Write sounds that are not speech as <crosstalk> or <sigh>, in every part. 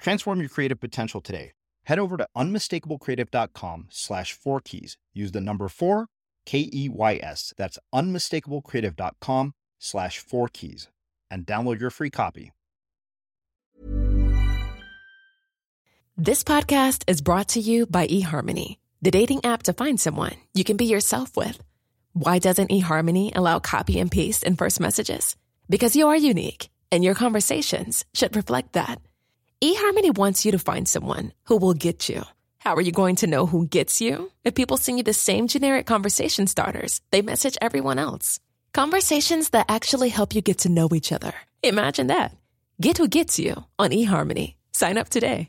Transform your creative potential today. Head over to unmistakablecreative.com slash four keys. Use the number four, K E Y S. That's unmistakablecreative.com slash four keys and download your free copy. This podcast is brought to you by eHarmony, the dating app to find someone you can be yourself with. Why doesn't eHarmony allow copy and paste in first messages? Because you are unique and your conversations should reflect that eHarmony wants you to find someone who will get you. How are you going to know who gets you? If people send you the same generic conversation starters, they message everyone else. Conversations that actually help you get to know each other. Imagine that. Get who gets you on eHarmony. Sign up today.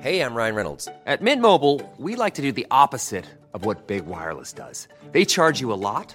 Hey, I'm Ryan Reynolds. At Mint Mobile, we like to do the opposite of what Big Wireless does. They charge you a lot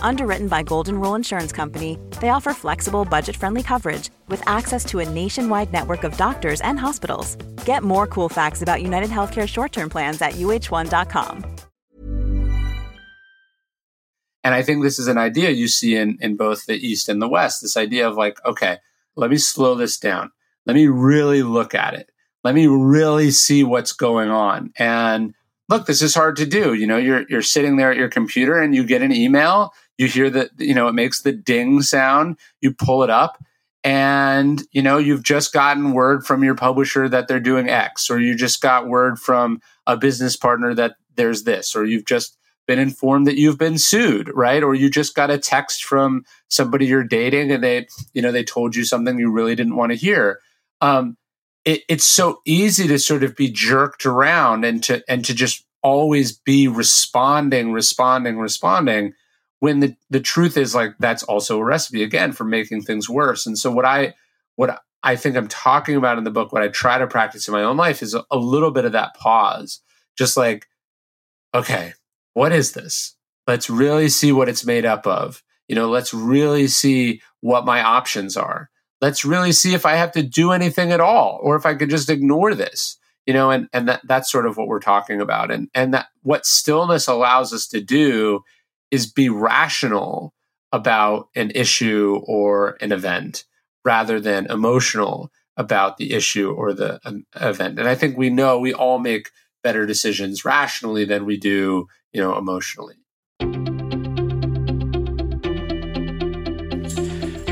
Underwritten by Golden Rule Insurance Company, they offer flexible, budget friendly coverage with access to a nationwide network of doctors and hospitals. Get more cool facts about United Healthcare short term plans at uh1.com. And I think this is an idea you see in, in both the East and the West this idea of like, okay, let me slow this down. Let me really look at it. Let me really see what's going on. And look, this is hard to do. You know, you're, you're sitting there at your computer and you get an email you hear that, you know, it makes the ding sound. You pull it up and, you know, you've just gotten word from your publisher that they're doing X, or you just got word from a business partner that there's this, or you've just been informed that you've been sued, right? Or you just got a text from somebody you're dating and they, you know, they told you something you really didn't want to hear. Um, it, it's so easy to sort of be jerked around and to and to just always be responding, responding, responding. When the, the truth is like that's also a recipe again for making things worse. And so what I what I think I'm talking about in the book, what I try to practice in my own life is a, a little bit of that pause. Just like, okay, what is this? Let's really see what it's made up of. You know, let's really see what my options are. Let's really see if I have to do anything at all or if I could just ignore this. You know, and, and that, that's sort of what we're talking about. And and that what stillness allows us to do is be rational about an issue or an event rather than emotional about the issue or the um, event. And I think we know we all make better decisions rationally than we do, you know, emotionally.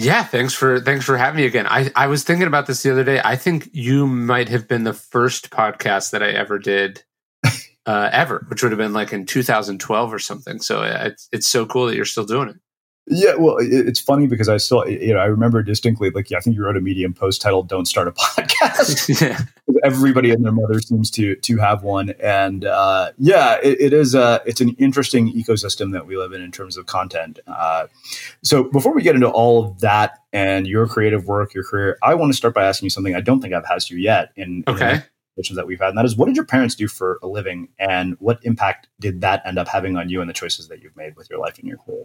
Yeah, thanks for thanks for having me again. I, I was thinking about this the other day. I think you might have been the first podcast that I ever did uh, ever, which would have been like in 2012 or something. So uh, it's it's so cool that you're still doing it. Yeah, well, it's funny because I still, you know, I remember distinctly, like, yeah, I think you wrote a Medium post titled "Don't Start a <laughs> Podcast." <laughs> yeah. Everybody and their mother seems to to have one, and uh, yeah, it, it is a it's an interesting ecosystem that we live in in terms of content. Uh, so, before we get into all of that and your creative work, your career, I want to start by asking you something I don't think I've asked you yet. In, okay. In that we've had, and that is, what did your parents do for a living, and what impact did that end up having on you and the choices that you've made with your life and your career?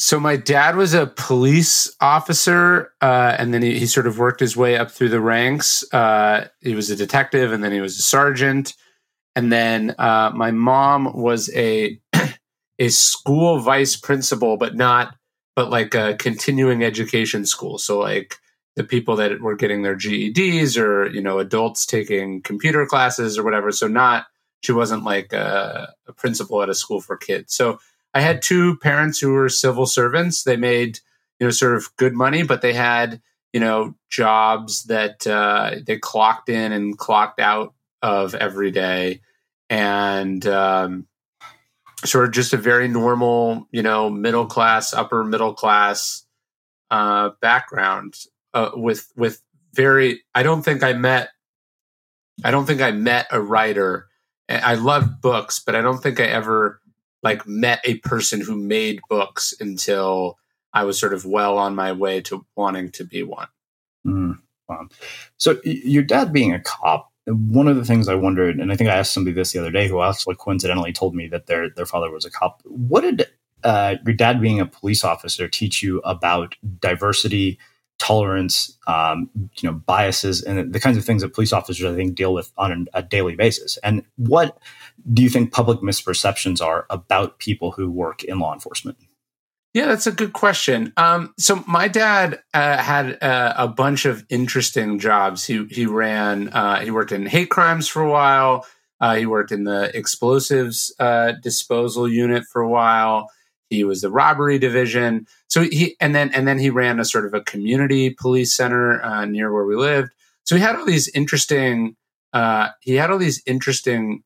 So my dad was a police officer, uh, and then he, he, sort of worked his way up through the ranks. Uh, he was a detective, and then he was a sergeant, and then uh, my mom was a <clears throat> a school vice principal, but not but like a continuing education school. So like the people that were getting their GEDs, or you know adults taking computer classes or whatever. So not she wasn't like a, a principal at a school for kids. So I had two parents who were civil servants. They made, you know, sort of good money, but they had, you know, jobs that uh, they clocked in and clocked out of every day. And um, sort of just a very normal, you know, middle class, upper middle class uh, background uh, with, with very, I don't think I met, I don't think I met a writer. I love books, but I don't think I ever like met a person who made books until I was sort of well on my way to wanting to be one. Mm, wow. So your dad being a cop, one of the things I wondered, and I think I asked somebody this the other day who actually coincidentally told me that their their father was a cop. What did uh, your dad being a police officer teach you about diversity, tolerance, um, you know, biases, and the kinds of things that police officers I think deal with on a daily basis? And what do you think public misperceptions are about people who work in law enforcement? Yeah, that's a good question. Um, so my dad uh, had uh, a bunch of interesting jobs. He he ran. Uh, he worked in hate crimes for a while. Uh, he worked in the explosives uh, disposal unit for a while. He was the robbery division. So he and then and then he ran a sort of a community police center uh, near where we lived. So he had all these interesting. he had all these interesting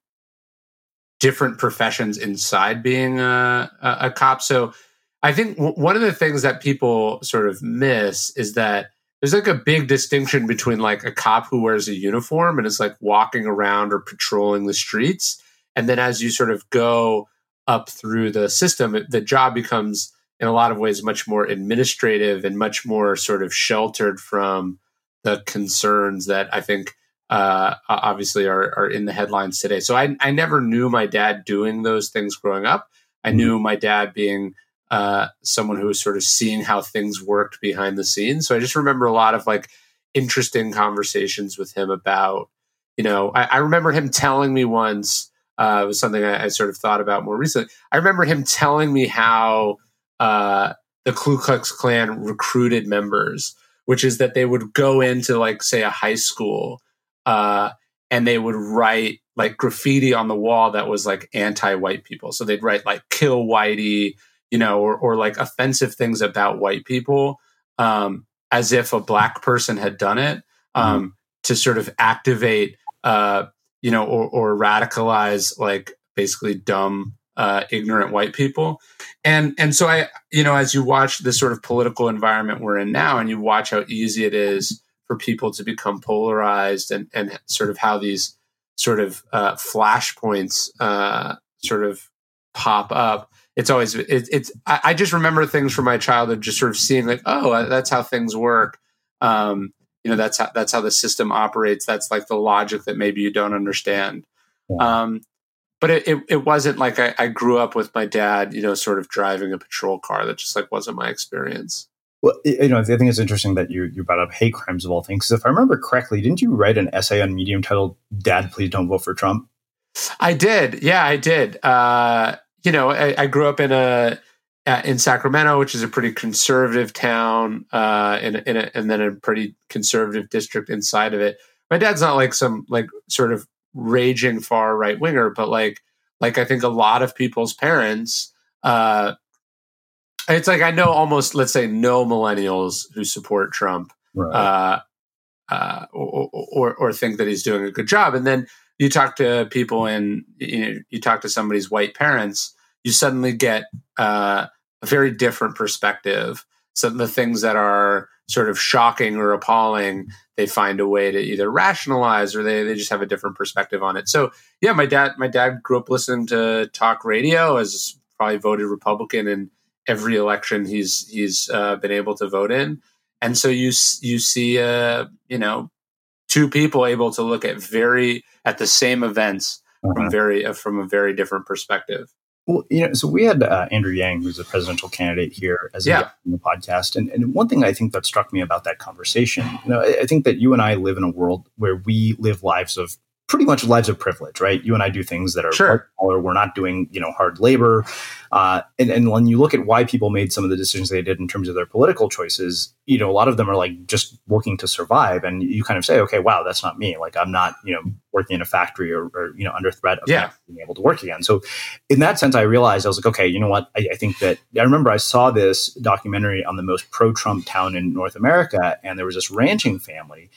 different professions inside being a, a, a cop. So I think w- one of the things that people sort of miss is that there's like a big distinction between like a cop who wears a uniform and is like walking around or patrolling the streets. And then as you sort of go up through the system, the job becomes in a lot of ways much more administrative and much more sort of sheltered from the concerns that I think uh, obviously are, are in the headlines today. So I, I never knew my dad doing those things growing up. I mm-hmm. knew my dad being uh, someone who was sort of seeing how things worked behind the scenes. So I just remember a lot of like interesting conversations with him about, you know, I, I remember him telling me once, uh, it was something I, I, sort of thought about more recently. I remember him telling me how uh, the Ku Klux Klan recruited members, which is that they would go into like, say, a high school uh, and they would write like graffiti on the wall that was like anti-white people. So they'd write like "kill whitey," you know, or, or like offensive things about white people, um, as if a black person had done it, um, mm-hmm. to sort of activate, uh, you know, or, or radicalize like basically dumb, uh, ignorant white people. And and so I, you know, as you watch this sort of political environment we're in now, and you watch how easy it is for people to become polarized, and and sort of how these sort of uh, flashpoints uh, sort of pop up. It's always it, it's I, I, just remember things from my childhood just sort of seeing like oh that's how things work. Um, you know that's how that's how the system operates. That's like the logic that maybe you don't understand. Yeah. um, but it, it, it, wasn't like I, I, grew up with my dad you know sort of driving a patrol car. That just like wasn't my experience well, you know, I think it's interesting that you you brought up hate crimes of all things. Because if I remember correctly, didn't you write an essay on Medium titled "Dad, Please Don't Vote for Trump"? I did. Yeah, I did. Uh, you know, I, I grew up in a uh, in Sacramento, which is a pretty conservative town, uh, in, in a, and then a pretty conservative district inside of it. My dad's not like some like sort of raging far right winger, but like like I think a lot of people's parents. Uh, it's like I know almost let's say no millennials who support Trump, right. uh, uh, or, or, or think that he's doing a good job, and then you talk to people and you know you talk to somebody's white parents you suddenly get uh, a very different perspective. So the things that are sort of shocking or appalling they find a way to either rationalize or they, they just have a different perspective on it. So yeah my dad my dad grew up listening to talk radio as probably voted republican in every election he's he's uh, been able to vote in and so you you see uh, you know two people able to look at very at the same events uh-huh. from very uh, from a very different perspective. Well, you know, so we had uh, Andrew Yang, who's a presidential candidate here, as yeah. a in the podcast, and, and one thing I think that struck me about that conversation, you know, I, I think that you and I live in a world where we live lives of pretty much lives of privilege, right? You and I do things that are sure. smaller. We're not doing, you know, hard labor. Uh, and, and when you look at why people made some of the decisions they did in terms of their political choices, you know, a lot of them are like just looking to survive. And you kind of say, okay, wow, that's not me. Like I'm not, you know, working in a factory or, or you know, under threat of yeah. being able to work again. So in that sense, I realized I was like, okay, you know what? I, I think that I remember I saw this documentary on the most pro-Trump town in North America, and there was this ranching family,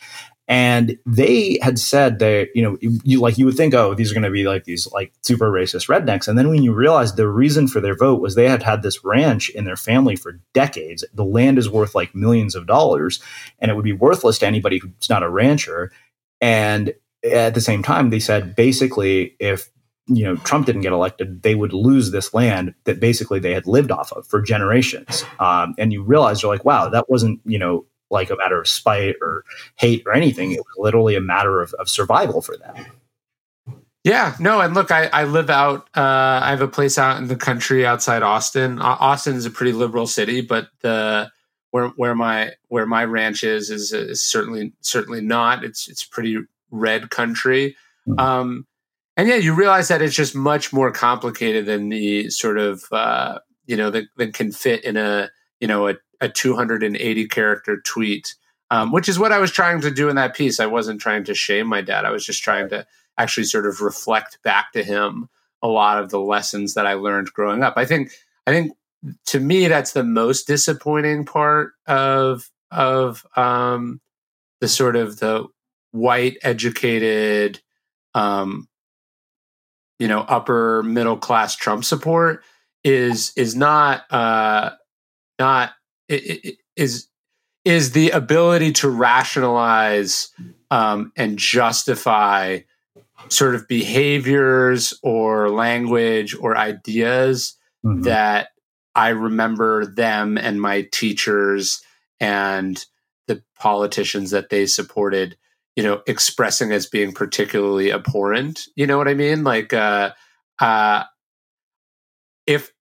and they had said that, you know, you like you would think, oh, these are going to be like these like super racist rednecks. And then when you realize the reason for their vote was they had had this ranch in their family for decades. The land is worth like millions of dollars and it would be worthless to anybody who's not a rancher. And at the same time, they said basically if you know Trump didn't get elected, they would lose this land that basically they had lived off of for generations. Um, and you realize you're like, wow, that wasn't you know like a matter of spite or hate or anything. It was literally a matter of, of survival for them. Yeah, no, and look, I, I live out. Uh, I have a place out in the country outside Austin. Austin is a pretty liberal city, but the where where my where my ranch is is, is certainly certainly not. It's it's pretty red country. Mm-hmm. Um, and yeah, you realize that it's just much more complicated than the sort of uh, you know that, that can fit in a you know a a 280 character tweet, um, which is what I was trying to do in that piece. I wasn't trying to shame my dad. I was just trying to actually sort of reflect back to him a lot of the lessons that I learned growing up. I think, I think to me, that's the most disappointing part of, of, um, the sort of the white educated, um, you know, upper middle class Trump support is, is not, uh, not is is the ability to rationalize um, and justify sort of behaviors or language or ideas mm-hmm. that I remember them and my teachers and the politicians that they supported, you know, expressing as being particularly abhorrent. You know what I mean? Like, uh, uh, if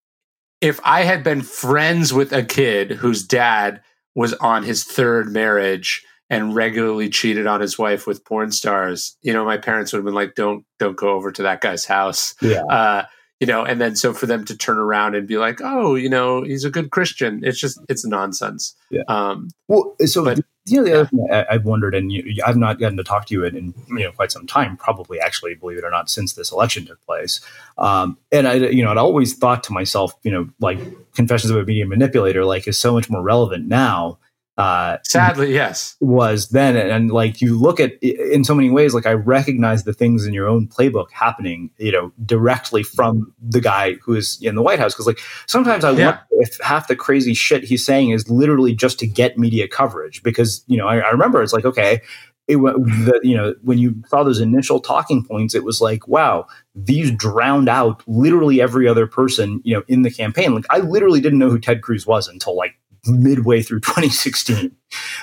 if I had been friends with a kid whose dad was on his third marriage and regularly cheated on his wife with porn stars, you know, my parents would have been like, "Don't don't go over to that guy's house." Yeah. Uh, you know, and then so for them to turn around and be like, oh, you know, he's a good Christian, it's just it's nonsense. Yeah. Um, well, so but, you know, the yeah. other thing I, have wondered, and you, I've not gotten to talk to you in, in, you know quite some time, probably actually, believe it or not, since this election took place. Um, and I, you know, I'd always thought to myself, you know, like Confessions of a Media Manipulator, like is so much more relevant now uh sadly yes was then and, and, like you look at in so many ways like i recognize the things in your own playbook happening you know directly from the guy who is in the white house because like sometimes i yeah. wonder if half the crazy shit he's saying is literally just to get media coverage because you know i, I remember it's like okay it the, you know when you saw those initial talking points it was like wow these drowned out literally every other person you know in the campaign like i literally didn't know who ted cruz was until like midway through <laughs> 2016.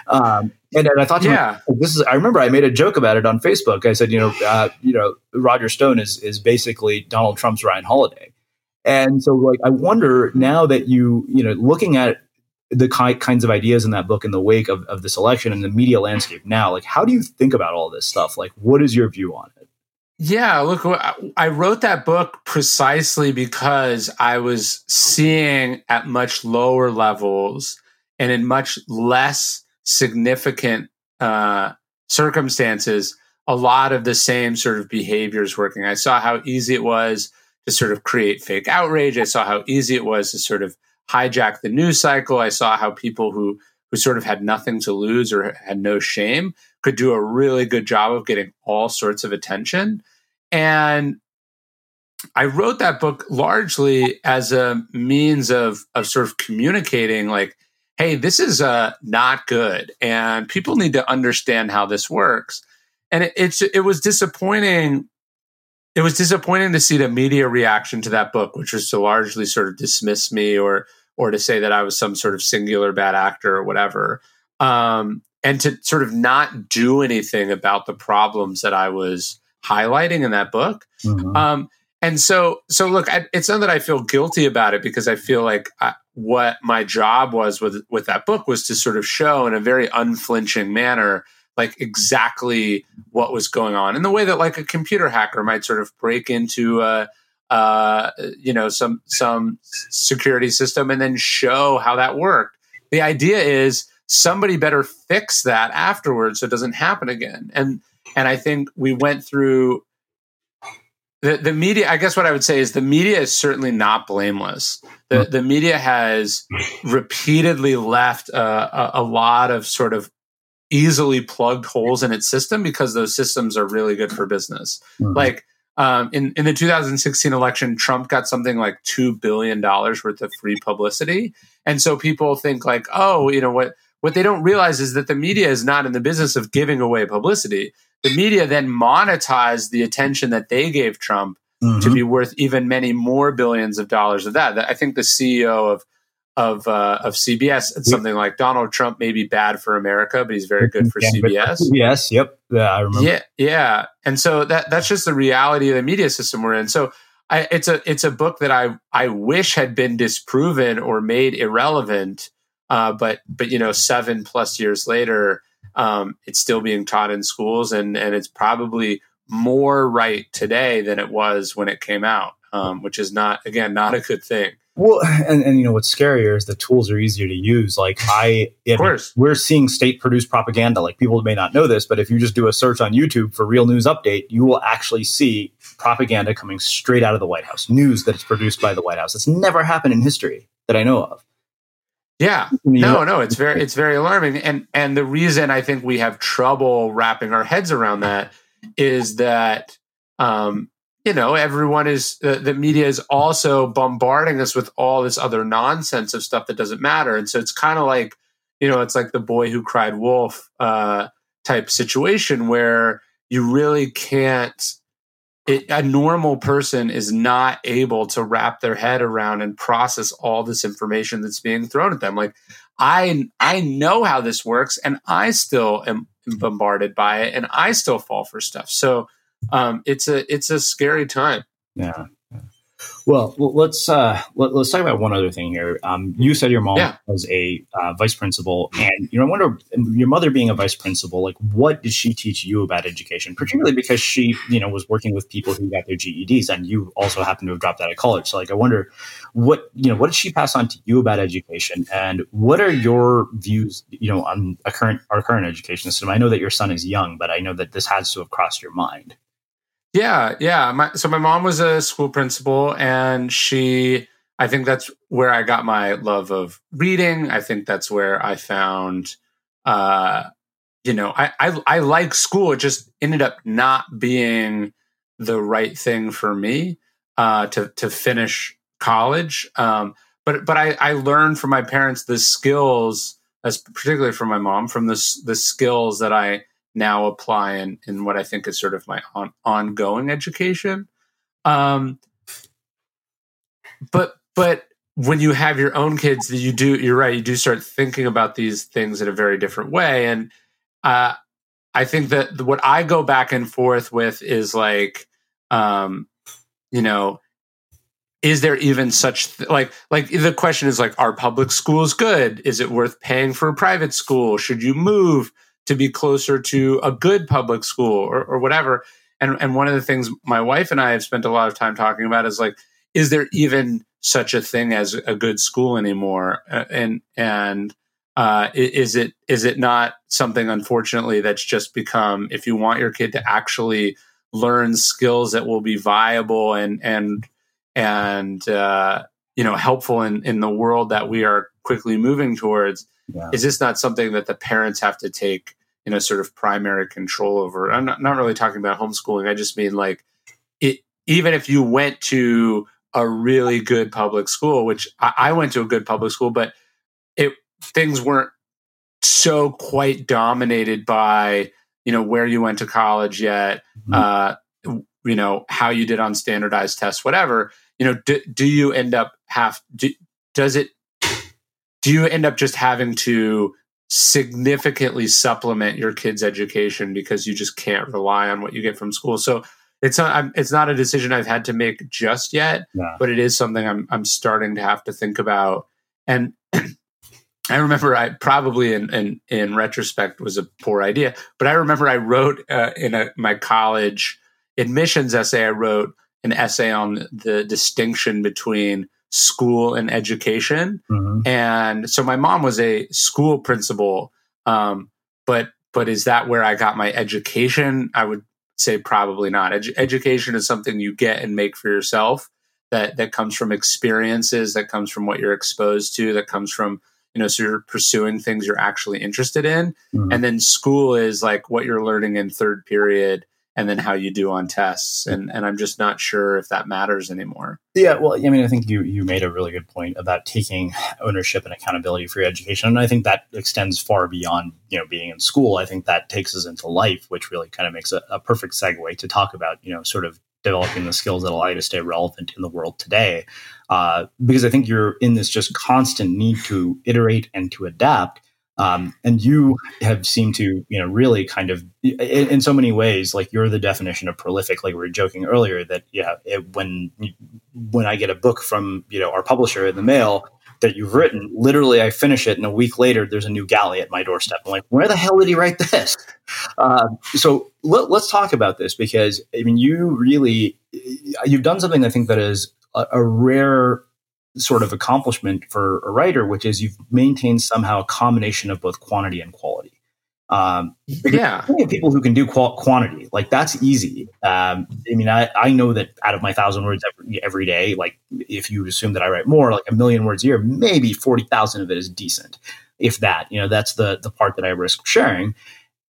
Um, and, and I thought, yeah, myself, this is. I remember I made a joke about it on Facebook. I said, you know, uh, you know, Roger Stone is is basically Donald Trump's Ryan Holiday. And so, like, I wonder now that you, you know, looking at the ki- kinds of ideas in that book in the wake of, of this election and the media landscape now, like, how do you think about all this stuff? Like, what is your view on it? Yeah, look, I wrote that book precisely because I was seeing at much lower levels and in much less significant uh, circumstances a lot of the same sort of behaviors working. I saw how easy it was to sort of create fake outrage. I saw how easy it was to sort of hijack the news cycle. I saw how people who who sort of had nothing to lose or had no shame could do a really good job of getting all sorts of attention. And I wrote that book largely as a means of of sort of communicating like, hey, this is uh, not good, and people need to understand how this works. And it, it's it was disappointing. It was disappointing to see the media reaction to that book, which was to largely sort of dismiss me or or to say that I was some sort of singular bad actor or whatever, um, and to sort of not do anything about the problems that I was highlighting in that book. Mm-hmm. Um, and so, so look, I, it's not that I feel guilty about it because I feel like I, what my job was with with that book was to sort of show in a very unflinching manner like exactly what was going on in the way that like a computer hacker might sort of break into a uh, you know some some security system and then show how that worked the idea is somebody better fix that afterwards so it doesn't happen again and and I think we went through the, the media. I guess what I would say is the media is certainly not blameless. The, the media has repeatedly left a, a, a lot of sort of easily plugged holes in its system because those systems are really good for business. Mm-hmm. Like um, in in the 2016 election, Trump got something like two billion dollars worth of free publicity, and so people think like, oh, you know what? What they don't realize is that the media is not in the business of giving away publicity the media then monetized the attention that they gave Trump mm-hmm. to be worth even many more billions of dollars of that. I think the CEO of of uh, of CBS said something like Donald Trump may be bad for America, but he's very good <laughs> for CBS. <laughs> Yes, yep, yeah, I remember. Yeah, yeah, and so that that's just the reality of the media system we're in. So. I, it's a it's a book that I I wish had been disproven or made irrelevant, uh, but but you know seven plus years later, um, it's still being taught in schools, and and it's probably more right today than it was when it came out, um, which is not again not a good thing. Well, and, and you know what's scarier is the tools are easier to use. Like I, of course, we're seeing state produced propaganda. Like people may not know this, but if you just do a search on YouTube for Real News Update, you will actually see propaganda coming straight out of the White House, news that is produced by the White House. It's never happened in history that I know of. Yeah. No, no, it's very it's very alarming. And and the reason I think we have trouble wrapping our heads around that is that um you know, everyone is uh, the media is also bombarding us with all this other nonsense of stuff that doesn't matter. And so it's kind of like, you know, it's like the boy who cried wolf uh type situation where you really can't it, a normal person is not able to wrap their head around and process all this information that's being thrown at them. Like I I know how this works, and I still am bombarded by it, and I still fall for stuff. So um, it's a it's a scary time. Yeah. Well, let's uh, let, us talk about one other thing here. Um, you said your mom yeah. was a uh, vice principal, and you know, I wonder your mother being a vice principal, like what did she teach you about education? Particularly because she, you know, was working with people who got their GEDs, and you also happen to have dropped out of college. So, like, I wonder what you know, what did she pass on to you about education, and what are your views, you know, on a current our current education system? I know that your son is young, but I know that this has to have crossed your mind. Yeah, yeah. My, so my mom was a school principal, and she, I think that's where I got my love of reading. I think that's where I found, uh, you know, I, I I like school. It just ended up not being the right thing for me uh, to to finish college. Um, but but I, I learned from my parents the skills, as particularly from my mom, from the the skills that I now apply in, in what I think is sort of my on, ongoing education. Um, but but when you have your own kids, that you do you're right. You do start thinking about these things in a very different way, and uh, I think that what I go back and forth with is like, um, you know, is there even such th- like like the question is like, are public schools good? Is it worth paying for a private school? Should you move? To be closer to a good public school or, or whatever. And and one of the things my wife and I have spent a lot of time talking about is like, is there even such a thing as a good school anymore? And and uh, is it is it not something unfortunately that's just become if you want your kid to actually learn skills that will be viable and and and uh, you know helpful in in the world that we are quickly moving towards yeah. is this not something that the parents have to take you know sort of primary control over i'm not, not really talking about homeschooling i just mean like it even if you went to a really good public school which I, I went to a good public school but it things weren't so quite dominated by you know where you went to college yet mm-hmm. uh you know how you did on standardized tests whatever you know do, do you end up have do, does it do you end up just having to significantly supplement your kid's education because you just can't rely on what you get from school. So it's not I'm, it's not a decision I've had to make just yet, yeah. but it is something I'm I'm starting to have to think about. And <clears throat> I remember I probably in, in in retrospect was a poor idea, but I remember I wrote uh, in a, my college admissions essay. I wrote an essay on the distinction between school and education. Mm-hmm. And so my mom was a school principal. Um, but but is that where I got my education? I would say probably not. Edu- education is something you get and make for yourself. That that comes from experiences. That comes from what you're exposed to. That comes from you know so you're pursuing things you're actually interested in. Mm-hmm. And then school is like what you're learning in third period and then how you do on tests and and I'm just not sure if that matters anymore. Yeah, well, I mean, I think you you made a really good point about taking ownership and accountability for your education, and I think that extends far beyond you know being in school. I think that takes us into life, which really kind of makes a, a perfect segue to talk about you know sort of developing the skills that allow you to stay relevant in the world today. Uh, because I think you're in this just constant need to iterate and to adapt um, and you have seemed to, you know, really kind of, in, in, so many ways, like you're the definition of prolific. Like we were joking earlier that, yeah, it, when when I get a book from, you know, our publisher in the mail that you've written, literally I finish it, and a week later there's a new galley at my doorstep. I'm like, where the hell did he write this? Uh, <laughs> so let, let's talk about this because I mean, you really you've done something I think that is a, a rare sort of accomplishment for a writer, which is you've maintained somehow a combination of both quantity and quality. Um, yeah, people who can do qual- quantity like that's easy. Um, I mean, I, I know that out of my thousand words every, every day, like if you assume that I write more, like a million words a year, maybe forty thousand of it is decent, if that. You know, that's the the part that I risk sharing.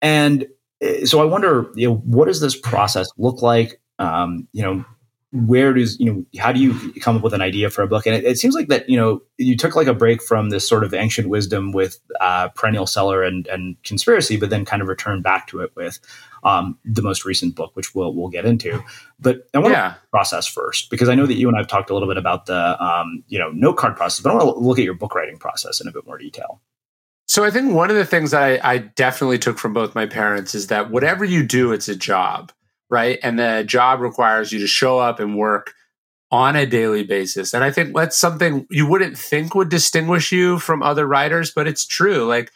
And eh, so I wonder, you know, what does this process look like? Um, you know, where does you know how do you come up with an idea for a book? And it, it, seems like that you know you took like a break from this sort of ancient wisdom with uh, perennial seller and, and conspiracy but then kind of returned back to it with um, the most recent book which we'll we'll get into. But i want yeah. to process first because i know that you and i've talked a little bit about the um, you know note card process but i want to look at your book writing process in a bit more detail. So I think one of the things I, I definitely took from both my parents is that whatever you do, it's a job right? And the job requires you to show up and work on a daily basis. And I think that's something you wouldn't think would distinguish you from other writers, but it's true. Like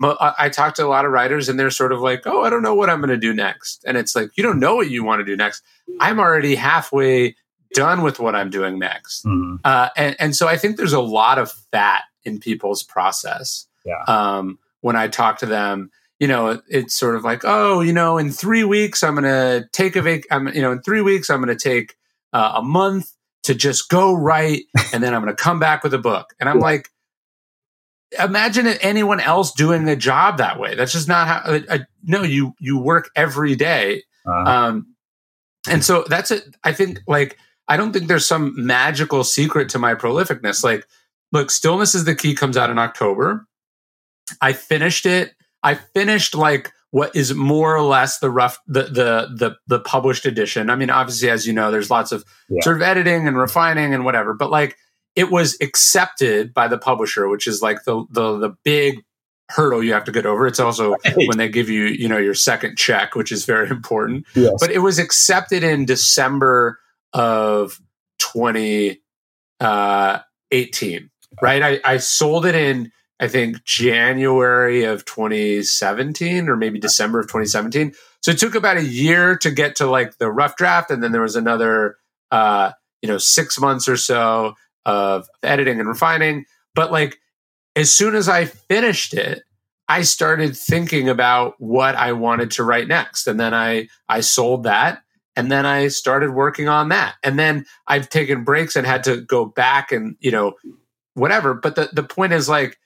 I talk to a lot of writers and they're sort of like, oh, I don't know what I'm going to do next. And it's like, you don't know what you want to do next. I'm already halfway done with what I'm doing next. Mm-hmm. Uh, and, and so I think there's a lot of fat in people's process. Yeah. Um, when I talk to them, you know, it, it's sort of like, oh, you know, in three weeks, I'm going to take a vac, I'm, you know, in three weeks, I'm going to take uh, a month to just go write. <laughs> and then I'm going to come back with a book. And I'm like, imagine anyone else doing a job that way. That's just not how. I, I, no, you you work every day. Uh-huh. Um, and so that's it. I think like I don't think there's some magical secret to my prolificness. Like, look, Stillness is the Key comes out in October. I finished it. I finished like what is more or less the rough the the the, the published edition. I mean, obviously, as you know, there's lots of yeah. sort of editing and refining and whatever, but like it was accepted by the publisher, which is like the the the big hurdle you have to get over. It's also when they give you, you know, your second check, which is very important. Yes. But it was accepted in December of 2018, uh, right? I, I sold it in, I think, January of 2017 or maybe December of 2017. So it took about a year to get to like the rough draft. And then there was another, uh, you know, six months or so of editing and refining. But like as soon as I finished it, I started thinking about what I wanted to write next. And then I I sold that and then I started working on that. And then I've taken breaks and had to go back and, you know, whatever. But the, the point is like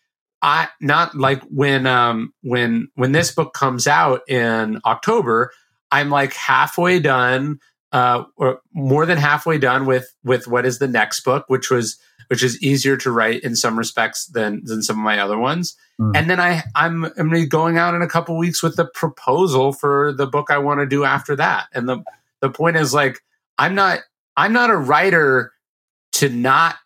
I not like when um when when this book comes out in October, I'm like halfway done uh, or more than halfway done with with what is the next book, which was which is easier to write in some respects than than some of my other ones. Mm. And then I I'm I'm going out in a couple weeks with the proposal for the book I want to do after that. And the the point is like I'm not I'm not a writer to not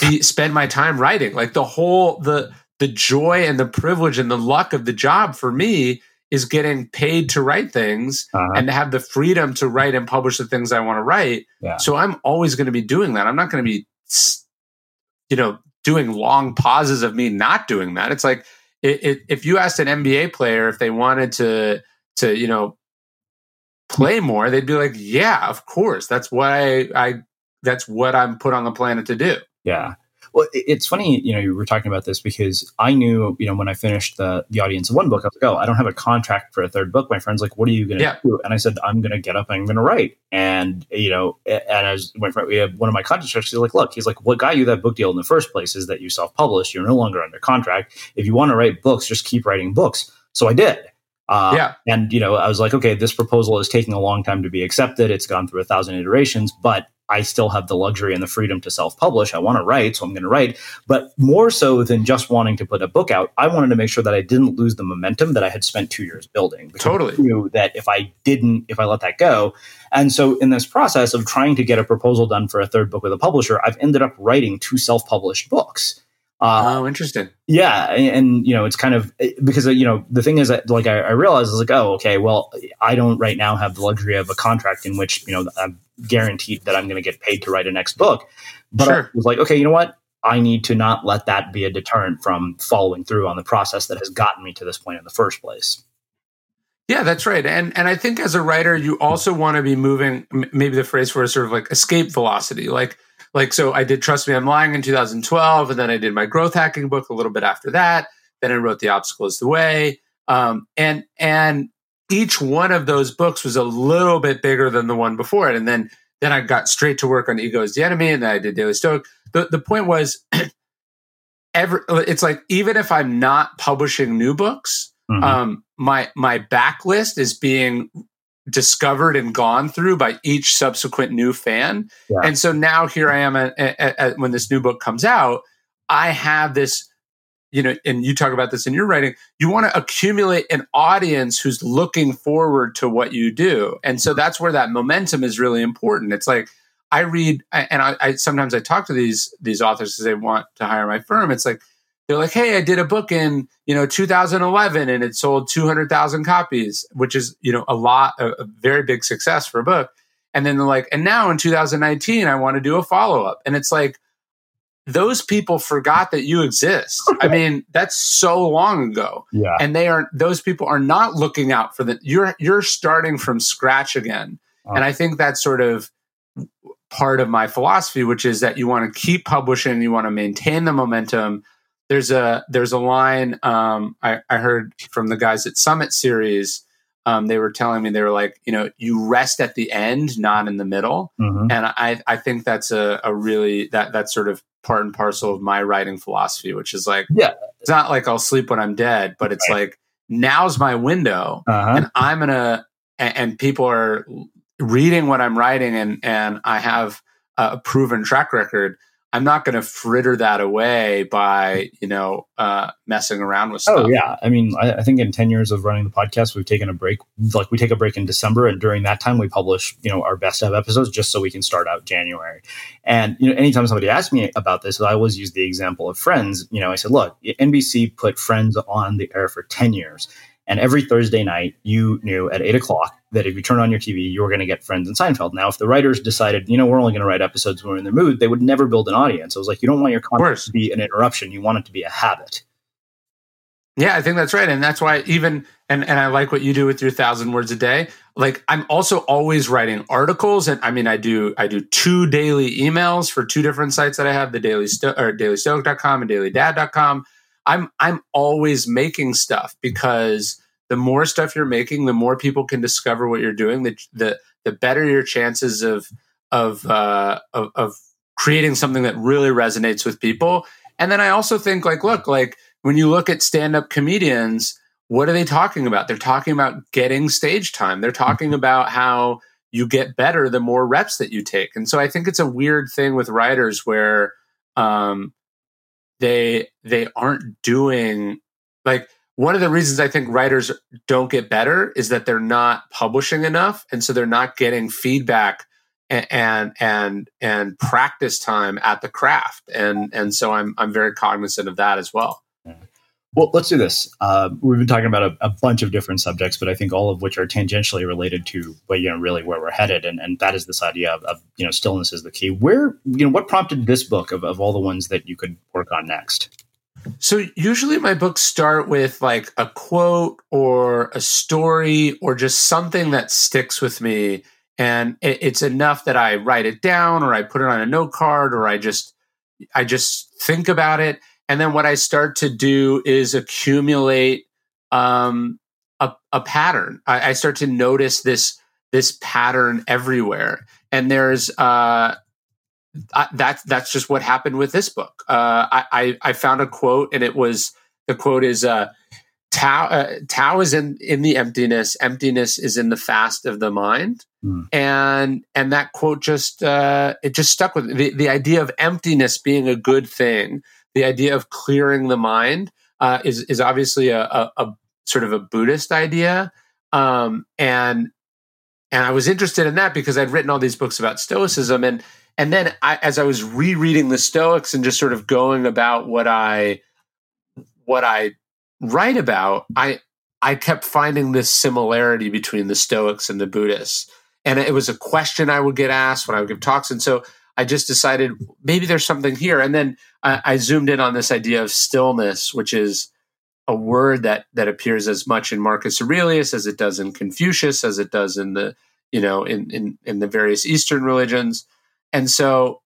be, spend my time writing. Like the whole the the joy and the privilege and the luck of the job for me is getting paid to write things uh-huh. and to have the freedom to write and publish the things I want to write. Yeah. So I'm always going to be doing that. I'm not going to be, you know, doing long pauses of me not doing that. It's like it, it, if you asked an NBA player if they wanted to, to you know, play more, they'd be like, "Yeah, of course. That's what I, I that's what I'm put on the planet to do." Yeah. Well, it's funny, you know, you were talking about this because I knew, you know, when I finished the the audience of one book, I was like, oh, I don't have a contract for a third book. My friend's like, what are you going to yeah. do? And I said, I'm going to get up and I'm going to write. And you know, and as my friend, we have one of my contracts. He's like, look, he's like, what got you that book deal in the first place is that you self published. You're no longer under contract. If you want to write books, just keep writing books. So I did. Uh, yeah. And, you know, I was like, okay, this proposal is taking a long time to be accepted. It's gone through a thousand iterations, but I still have the luxury and the freedom to self publish. I want to write, so I'm going to write. But more so than just wanting to put a book out, I wanted to make sure that I didn't lose the momentum that I had spent two years building. Totally. I knew that if I didn't, if I let that go. And so in this process of trying to get a proposal done for a third book with a publisher, I've ended up writing two self published books. Uh, oh, interesting. Yeah, and, and, you know, it's kind of because you know the thing is that like I, I realized I was like, oh, okay, well, I don't right now have the luxury of a contract in which you know I'm guaranteed that I'm going to get paid to write a next book. But sure. I was like, okay, you know what? I need to not let that be a deterrent from following through on the process that has gotten me to this point in the first place. Yeah, that's right. And and I think as a writer, you also want to be moving. Maybe the phrase for a sort of like escape velocity, like like, so I did Trust Me, I'm Lying in 2012, and then I did my growth hacking book a little bit after that. Then I wrote The Obstacle is the Way. Um, and, and each one of those books was a little bit bigger than the one before it. And then, then I got straight to work on Ego is the Enemy, and then I did Daily Stoic. The, the point was, <clears throat> every, it's like, even if I'm not publishing new books, mm-hmm. um, my, my backlist is being discovered and gone through by each subsequent new fan. Yeah. And so now here I am at, at, at, when this new book comes out, I have this, you know, and you talk about this in your writing, you want to accumulate an audience who's looking forward to what you do. And so that's where that momentum is really important. It's like, I read, and I, I sometimes I talk to these these authors because they want to hire my firm. It's like they're like, "Hey, I did a book in you know 2011 and it sold 200,000 copies, which is you know a lot, a, a, very big success for a book." and then they're like, and now in 2019, I want to do a follow up. And it's like, those people forgot that you exist. I <laughs> mean, that's so long ago. Yeah. And they are those people are not looking out for the you're you're starting from scratch again. Oh. And I think that's sort of part of my philosophy, which is that you want to keep publishing, you want to maintain the momentum. There's a there's a line um, I, I heard from the guys at Summit Series. Um, they were telling me they were like, you know, you rest at the end, not in the middle. Mhm. And I I think that's a, a really that that's sort of part and parcel of my writing philosophy, which is like, Yeah. it's not like I'll sleep when I'm dead, but it's like now's my window, Uh-huh. and I'm gonna and, and people are reading what I'm writing, and and I have a proven track record. I'm not going to fritter that away by you know uh, messing around with stuff. Oh yeah, I mean, I, I think in ten years of running the podcast, we've taken a break. Like we take a break in December, and during that time, we publish you know our best of episodes just so we can start out January. And you know, anytime somebody asks me about this, I always use the example of Friends. You know, I said, look, NBC put Friends on the air for ten years, and every Thursday night, you knew at eight o'clock that if you turn on your TV, you were going to get Friends and Seinfeld. Now, if the writers decided, you know, we're only going to write episodes when we're in the mood, they would never build an audience. I was like, you don't want your content to be an interruption; you want it to be a habit. Yeah, I think that's right. And that's why even and and I like what you do with your thousand words a day. Like I'm also always writing articles and I mean I do I do two daily emails for two different sites that I have, the daily Sto- or dailystoic.com and dailydad.com. I'm I'm always making stuff because the more stuff you're making, the more people can discover what you're doing, the the the better your chances of of uh of, of creating something that really resonates with people. And then I also think like look, like when you look at stand-up comedians, what are they talking about? They're talking about getting stage time. They're talking about how you get better the more reps that you take. And so I think it's a weird thing with writers where um, they they aren't doing like one of the reasons I think writers don't get better is that they're not publishing enough, and so they're not getting feedback and and and, practice time at the craft. And and so I'm I'm very cognizant of that as well. Well, let's do this. Uh, we've been talking about a, a, bunch of different subjects, but I think all of which are tangentially related to, well, you know, really where we're headed, and, and that is this idea of, of, you know, stillness is the key. Where, you know, what prompted this book of, of all the ones that you could work on next? So usually my books start with like a quote or a story or just something that sticks with me, and it's enough that I write it down or I put it on a note card or I just I just think about it. And then what I start to do is accumulate um, a, a, pattern. I, I, start to notice this this pattern everywhere, and there's uh, I, that's that's just what happened with this book. Uh, I, I found a quote, and it was the quote is uh, Tao uh, Tao is in in the emptiness. Emptiness is in the fast of the mind. Mm. And and that quote just uh, it just stuck with me. the the idea of emptiness being a good thing the idea of clearing the mind uh, is is obviously a, a, a, sort of a Buddhist idea, um, and and I was interested in that because I'd written all these books about Stoicism, and and then I, as I was rereading the Stoics and just sort of going about what I what I write about, I I kept finding this similarity between the Stoics and the Buddhists, and it was a question I would get asked when I would give talks, and so I just decided maybe there's something here. And then I, I, zoomed in on this idea of stillness, which is a word that that appears as much in Marcus Aurelius as it does in Confucius, as it does in the you know in in, in the various Eastern religions. And so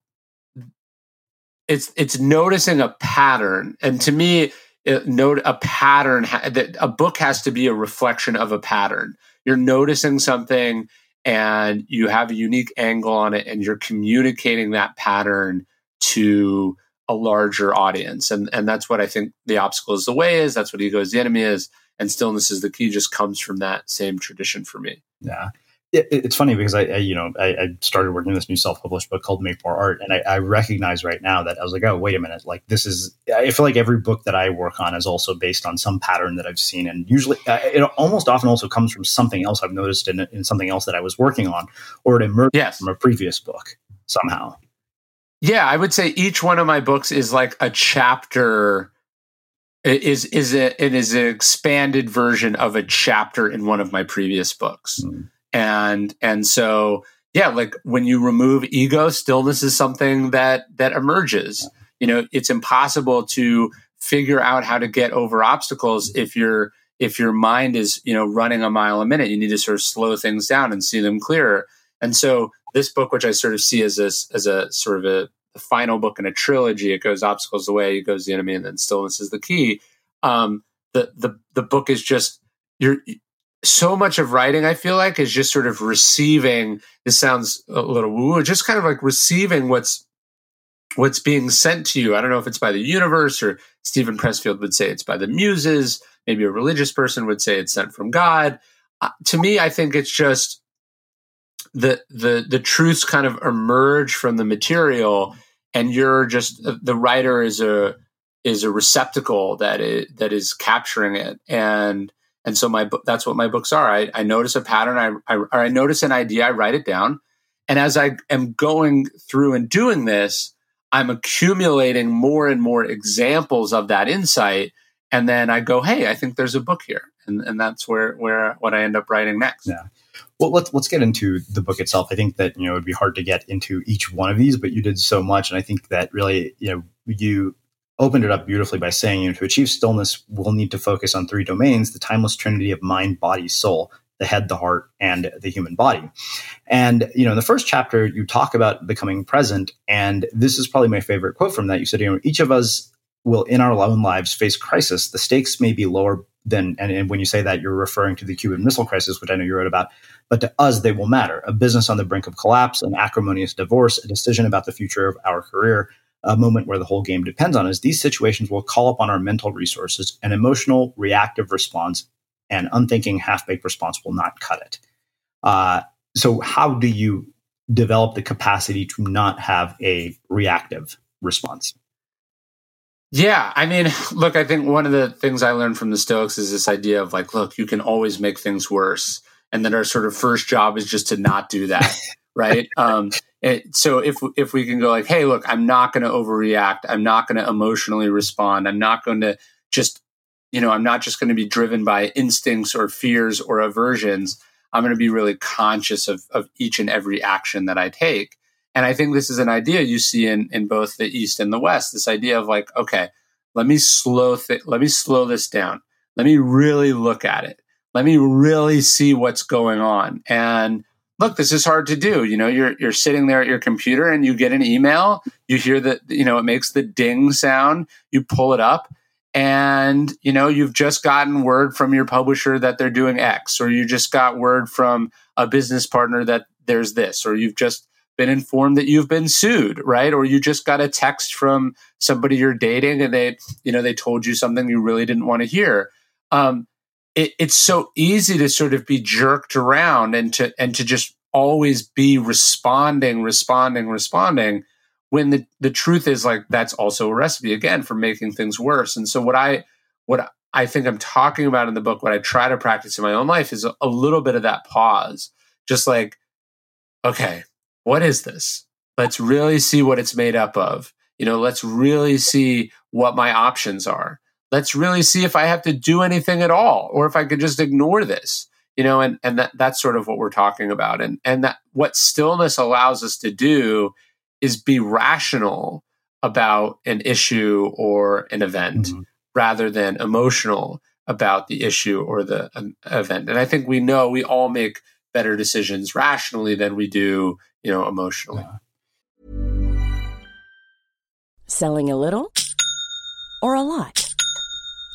it's it's noticing a pattern. And to me, it, note a pattern that a book has to be a reflection of a pattern. You're noticing something and you have a unique angle on it and you're communicating that pattern to a larger audience. And and that's what i think the obstacle is the way is. That's what ego is the enemy is. And stillness is the key. Just comes from that same tradition for me. Yeah it, it's funny because I, I you know I, I, started working on this new self-published book called make more art and I, I recognize right now that i was like oh wait a minute like this is i feel like every book that i work on is also based on some pattern that i've seen and usually uh, it almost often also comes from something else i've noticed in, in something else that i was working on or it emerged yes. from a previous book somehow yeah, I would say each one of my books is like a chapter is is a, it is an expanded version of a chapter in one of my previous books. Mm. And and so yeah, like when you remove ego, stillness is something that that emerges. You know, it's impossible to figure out how to get over obstacles if you're if your mind is you know running a mile a minute. You need to sort of slow things down and see them clearer. And so this book which i sort of see as a as a sort of a, a final book in a trilogy it goes obstacle is the way it goes the enemy and then stillness is the key. Um the the the book is just you're so much of writing i feel like is just sort of receiving this sounds a little woo just kind of like receiving what's what's being sent to you. I don't know if it's by the universe or Steven Pressfield would say it's by the muses. Maybe a religious person would say it's sent from God. Uh, to me, I think it's just the the the truths kind of emerge from the material, and you're just the writer is a is a receptacle that is that is capturing it and and so my that's what my books are i, I notice a pattern I, I or i notice an idea i write it down and as i am going through and doing this I'm accumulating more and more examples of that insight. And then I go, hey, I think there's a book here. And, and that's where, where what I end up writing next. Yeah. Well, let's let's get into the book itself. I think that you know it'd be hard to get into each one of these, but you did so much, and I think that really you know you opened it up beautifully by saying you know to achieve stillness, we'll need to focus on three domains: the timeless trinity of mind, body, soul the head, the heart, and the human body. And, you know, in the first chapter, you talk about becoming present. And this is probably my favorite quote from that. You said, you know, each of us will in our own lives face crisis. The stakes may be lower than, and, and when you say that, you're referring to the Cuban Missile Crisis, which I know you wrote about, but to us, they will matter. A business on the brink of collapse, an acrimonious divorce, a decision about the future of our career, a moment where the whole game depends on us. These situations will call upon our mental resources. An emotional, reactive response and unthinking half baked response will not cut it. Uh, so, how do you develop the capacity to not have a reactive response? Yeah, I mean, look, I think one of the things I learned from the Stoics is this idea of like, look, you can always make things worse, and then our sort of first job is just to not do that, <laughs> right? Um, it, so if if we can go like, hey, look, I'm not going to overreact, I'm not going to emotionally respond, I'm not going to just you know, I'm not just going to be driven by instincts or fears or aversions. I'm going to be really conscious of, of each and every action that I take. And I think this is an idea you see in, in both the East and the West, this idea of like, okay, let me slow th- let me slow this down. Let me really look at it. Let me really see what's going on. And look, this is hard to do. You know, you're you're sitting there at your computer and you get an email, you hear that, you know, it makes the ding sound, you pull it up, and you know you've just gotten word from your publisher that they're doing x or you just got word from a business partner that there's this or you've just been informed that you've been sued right? Or you just got a text from somebody you're dating and they you know they told you something you really didn't want to hear. Um, it, it's so easy to sort of be jerked around and to and to just always be responding responding responding when the, the truth is like that's also a recipe again for making things worse. And so what i what i think i'm talking about in the book what i try to practice in my own life is a, a little bit of that pause. Just like okay what is this? Let's really see what it's made up of. You know let's really see what my options are let's really see if i have to do anything at all or if i could just ignore this you know and and that that's sort of what we're talking about and and that what stillness allows us to do is be rational about an issue or an event mm-hmm. rather than emotional about the issue or the um, event. And I think we know we all make better decisions rationally than we do, you know, emotionally. Yeah. Selling a little or a lot?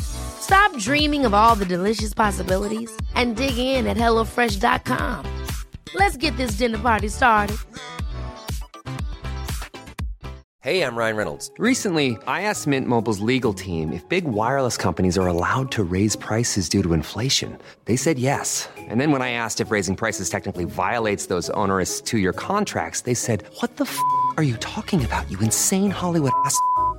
Stop dreaming of all the delicious possibilities and dig in at HelloFresh.com. Let's get this dinner party started. Hey, I'm Ryan Reynolds. Recently, I asked Mint Mobile's legal team if big wireless companies are allowed to raise prices due to inflation. They said yes. And then when I asked if raising prices technically violates those onerous two year contracts, they said, What the f are you talking about, you insane Hollywood ass?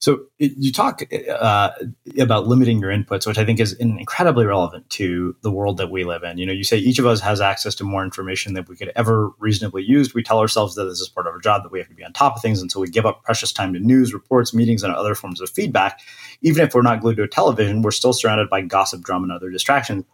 So it, you talk uh, about limiting your inputs, which I think is incredibly relevant to the world that we live in. You know, you say each of us has access to more information than we could ever reasonably use. We tell ourselves that this is part of our job, that we have to be on top of things, and so we give up precious time to news, reports, meetings, and other forms of feedback. Even if we're not glued to a television, we're still surrounded by gossip, drama, and other distractions.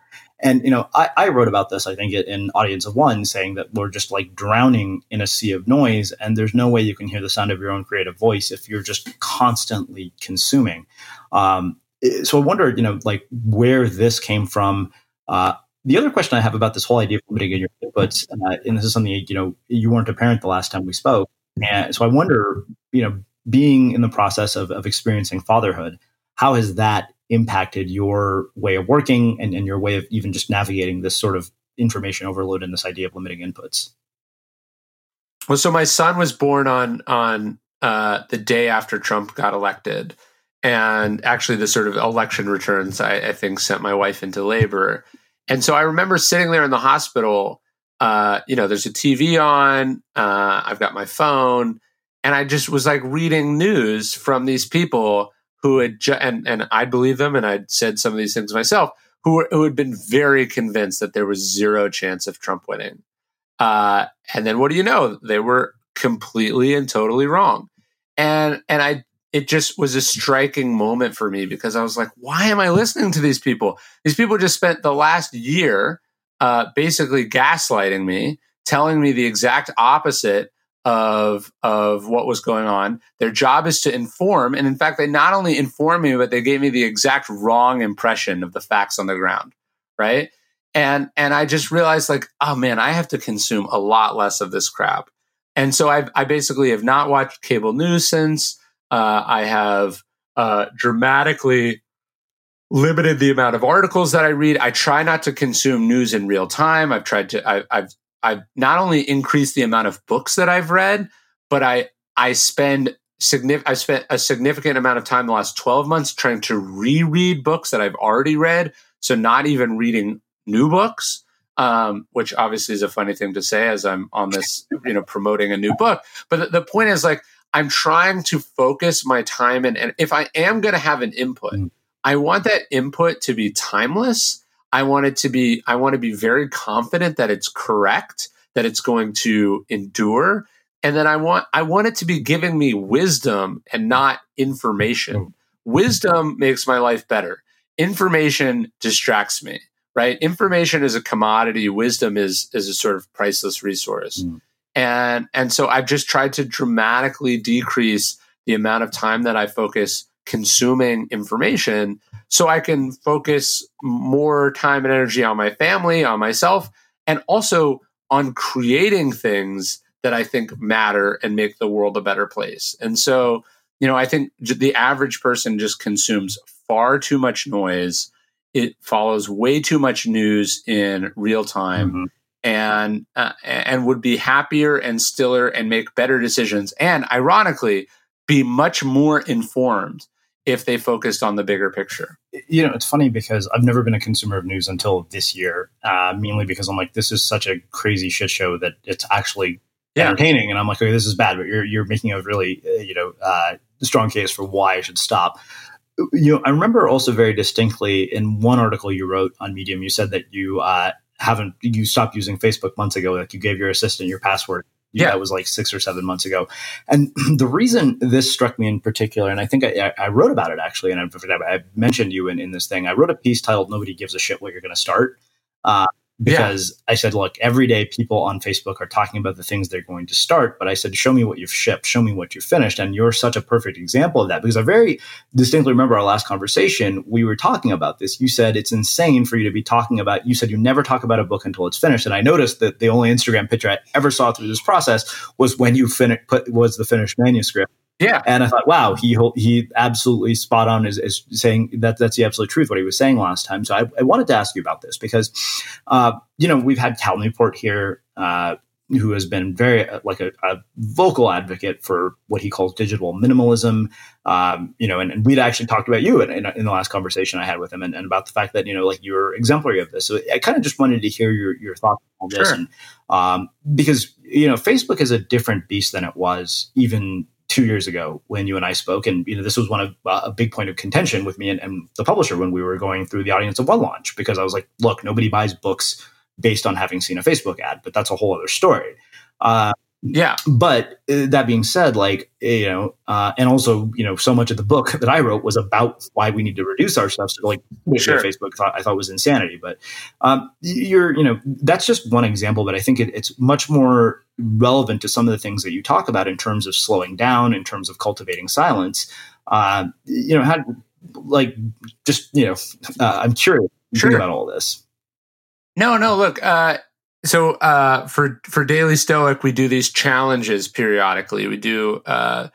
And you know, I, I, wrote about this, I think, in Audience of One, saying that we're just like drowning in a sea of noise, and there's no way you can hear the sound of your own creative voice if you're just constantly consuming. Um, so I wonder, you know, like where this came from. Uh, the other question I have about this whole idea of limiting your inputs, uh, and this is something you know you weren't a parent the last time we spoke, and so I wonder, you know, being in the process of, of experiencing fatherhood, how has that impacted your way of working and, and your way of even just navigating this sort of information overload and this idea of limiting inputs? Well, so my son was born on on uh, the day after Trump got elected, and actually the sort of election returns I, I think sent my wife into labor, and so I remember sitting there in the hospital. Uh, you know, there's a TV on. Uh, I've got my phone, and I just was like reading news from these people who had ju- and and I believe them, and I'd said some of these things myself, who were, who had been very convinced that there was zero chance of Trump winning. Uh, and then what do you know? They were completely and totally wrong. And and I it just was a striking moment for me because I was like, why am I listening to these people? These people just spent the last year uh, basically gaslighting me, telling me the exact opposite of of what was going on. Their job is to inform, and in fact, they not only informed me, but they gave me the exact wrong impression of the facts on the ground, right? And and I just realized, like, oh man, I have to consume a lot less of this crap. And so I, I basically have not watched cable news since. Uh, I have uh, dramatically limited the amount of articles that I read. I try not to consume news in real time. I've tried to. I, I've I've not only increased the amount of books that I've read, but I I spend significant I spent a significant amount of time the last 12 months trying to reread books that I've already read. So not even reading new books. Um, which obviously is a funny thing to say as I'm on this, you know, promoting a new book. But the, the point is like I'm trying to focus my time and, and if I am going to have an input, mm. I want that input to be timeless. I want it to be, I want to be very confident that it's correct, that it's going to endure. And then I want, I want it to be giving me wisdom and not information. Wisdom makes my life better. Information distracts me, right? Information is a commodity. Wisdom is, is a sort of priceless resource. Mm. And, and so I've just tried to dramatically decrease the amount of time that I focus consuming information so I can focus more time and energy on my family, on myself, and also on creating things that I think matter and make the world a better place. And so, you know, I think the average person just consumes far too much noise. It follows way too much news in real time. Mm-hmm. And uh, and would be happier and stiller and make better decisions and ironically be much more informed if they focused on the bigger picture. You know, it's funny because I've never been a consumer of news until this year, uh, mainly because I'm like, this is such a crazy shit show that it's actually yeah. entertaining, and I'm like, okay, this is bad, but you're you're making a really uh, you know uh, strong case for why I should stop. You know, I remember also very distinctly in one article you wrote on Medium, you said that you uh, haven't you stopped using Facebook months ago, like you gave your assistant your password yeah. that was like six or seven months ago. And <clears throat> the reason this struck me in particular, and I think I, I wrote about it actually, and I, I mentioned you in, in this thing. I wrote a piece titled "Nobody Gives a Shit What You're Going to Start," uh, because yeah. I said, look, every day people on Facebook are talking about the things they're going to start, but I said, show me what you've shipped, show me what you've finished. And you're such a perfect example of that because I very distinctly remember our last conversation. We were talking about this. You said it's insane for you to be talking about, you said you never talk about a book until it's finished. And I noticed that the only Instagram picture I ever saw through this process was when you finished, put, was the finished manuscript. Yeah. And I thought, wow, he he absolutely spot on is, is saying that that's the absolute truth, what he was saying last time. So I, I wanted to ask you about this because, uh, you know, we've had Cal Newport here, uh, who has been very uh, like a, a, vocal advocate for what he calls digital minimalism. Um, you know, and, and, we'd actually talked about you in, in, in, the last conversation I had with him and, and, about the fact that, you know, like you're exemplary of this. So I kind of just wanted to hear your, your thoughts on this. Sure. And, um, because, you know, Facebook is a different beast than it was even two years ago when you and I spoke, and you know this was one of uh, a big point of contention with me and, and, the publisher when we were going through the audience of one launch because I was like, look, nobody buys books based on having seen a Facebook ad, but that's a whole other story. Uh, yeah. But uh, that being said, like, you know, uh, and also, you know, so much of the book that I wrote was about why we need to reduce our stuff. So, like, sure. Facebook thought, I thought was insanity. But um, you're, you know, that's just one example. But I think it, it's much more relevant to some of the things that you talk about in terms of slowing down, in terms of cultivating silence. Uh, you know, how, like, just, you know, uh, I'm curious sure. about all this. No, no, look, uh, so uh, for for Daily Stoic, we do these challenges periodically. We do uh,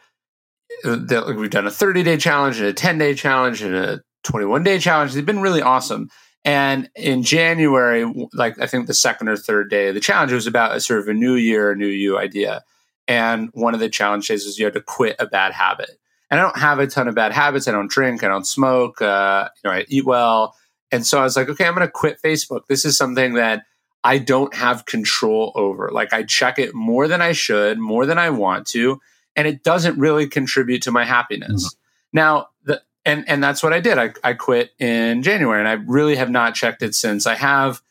the, we've done a 30 day challenge and a 10 day challenge and a 21 day challenge. They've been really awesome. And in January, like I think the second or third day, the challenge was about a sort of a new year, a new you idea. And one of the challenges was you had to quit a bad habit. And I don't have a ton of bad habits. I don't drink. I don't smoke. Uh, you know, I eat well. And so I was like, okay, I'm going to quit Facebook. This is something that I don't have control over. Like I check it more than I should, more than I want to, and it doesn't really contribute to my happiness. Mm-hmm. Now, the, and and that's what I did. I, I quit in January, and I really have not checked it since. I have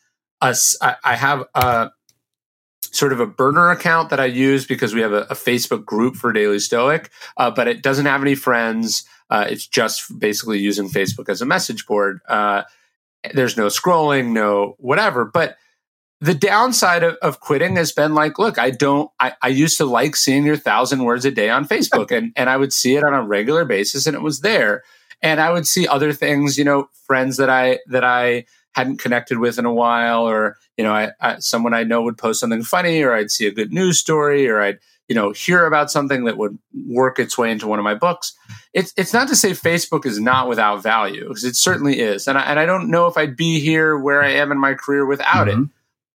a I have a sort of a burner account that I use because we have a, a Facebook group for Daily Stoic, uh, but it doesn't have any friends. Uh, it's just basically using Facebook as a message board. Uh, there's no scrolling, no whatever, but the downside of, of, quitting has been like, look, I don't, I, I used to like seeing your thousand words a day on Facebook and, and I would see it on a regular basis and it was there. And I would see other things, you know, friends that I, that I hadn't connected with in a while, or, you know, I, I someone I know would post something funny or I'd see a good news story or I'd, you know, hear about something that would work its way into one of my books. It's, it's not to say Facebook is not without value because it certainly is. And I, and I don't know if I'd be here where I am in my career without mm-hmm. it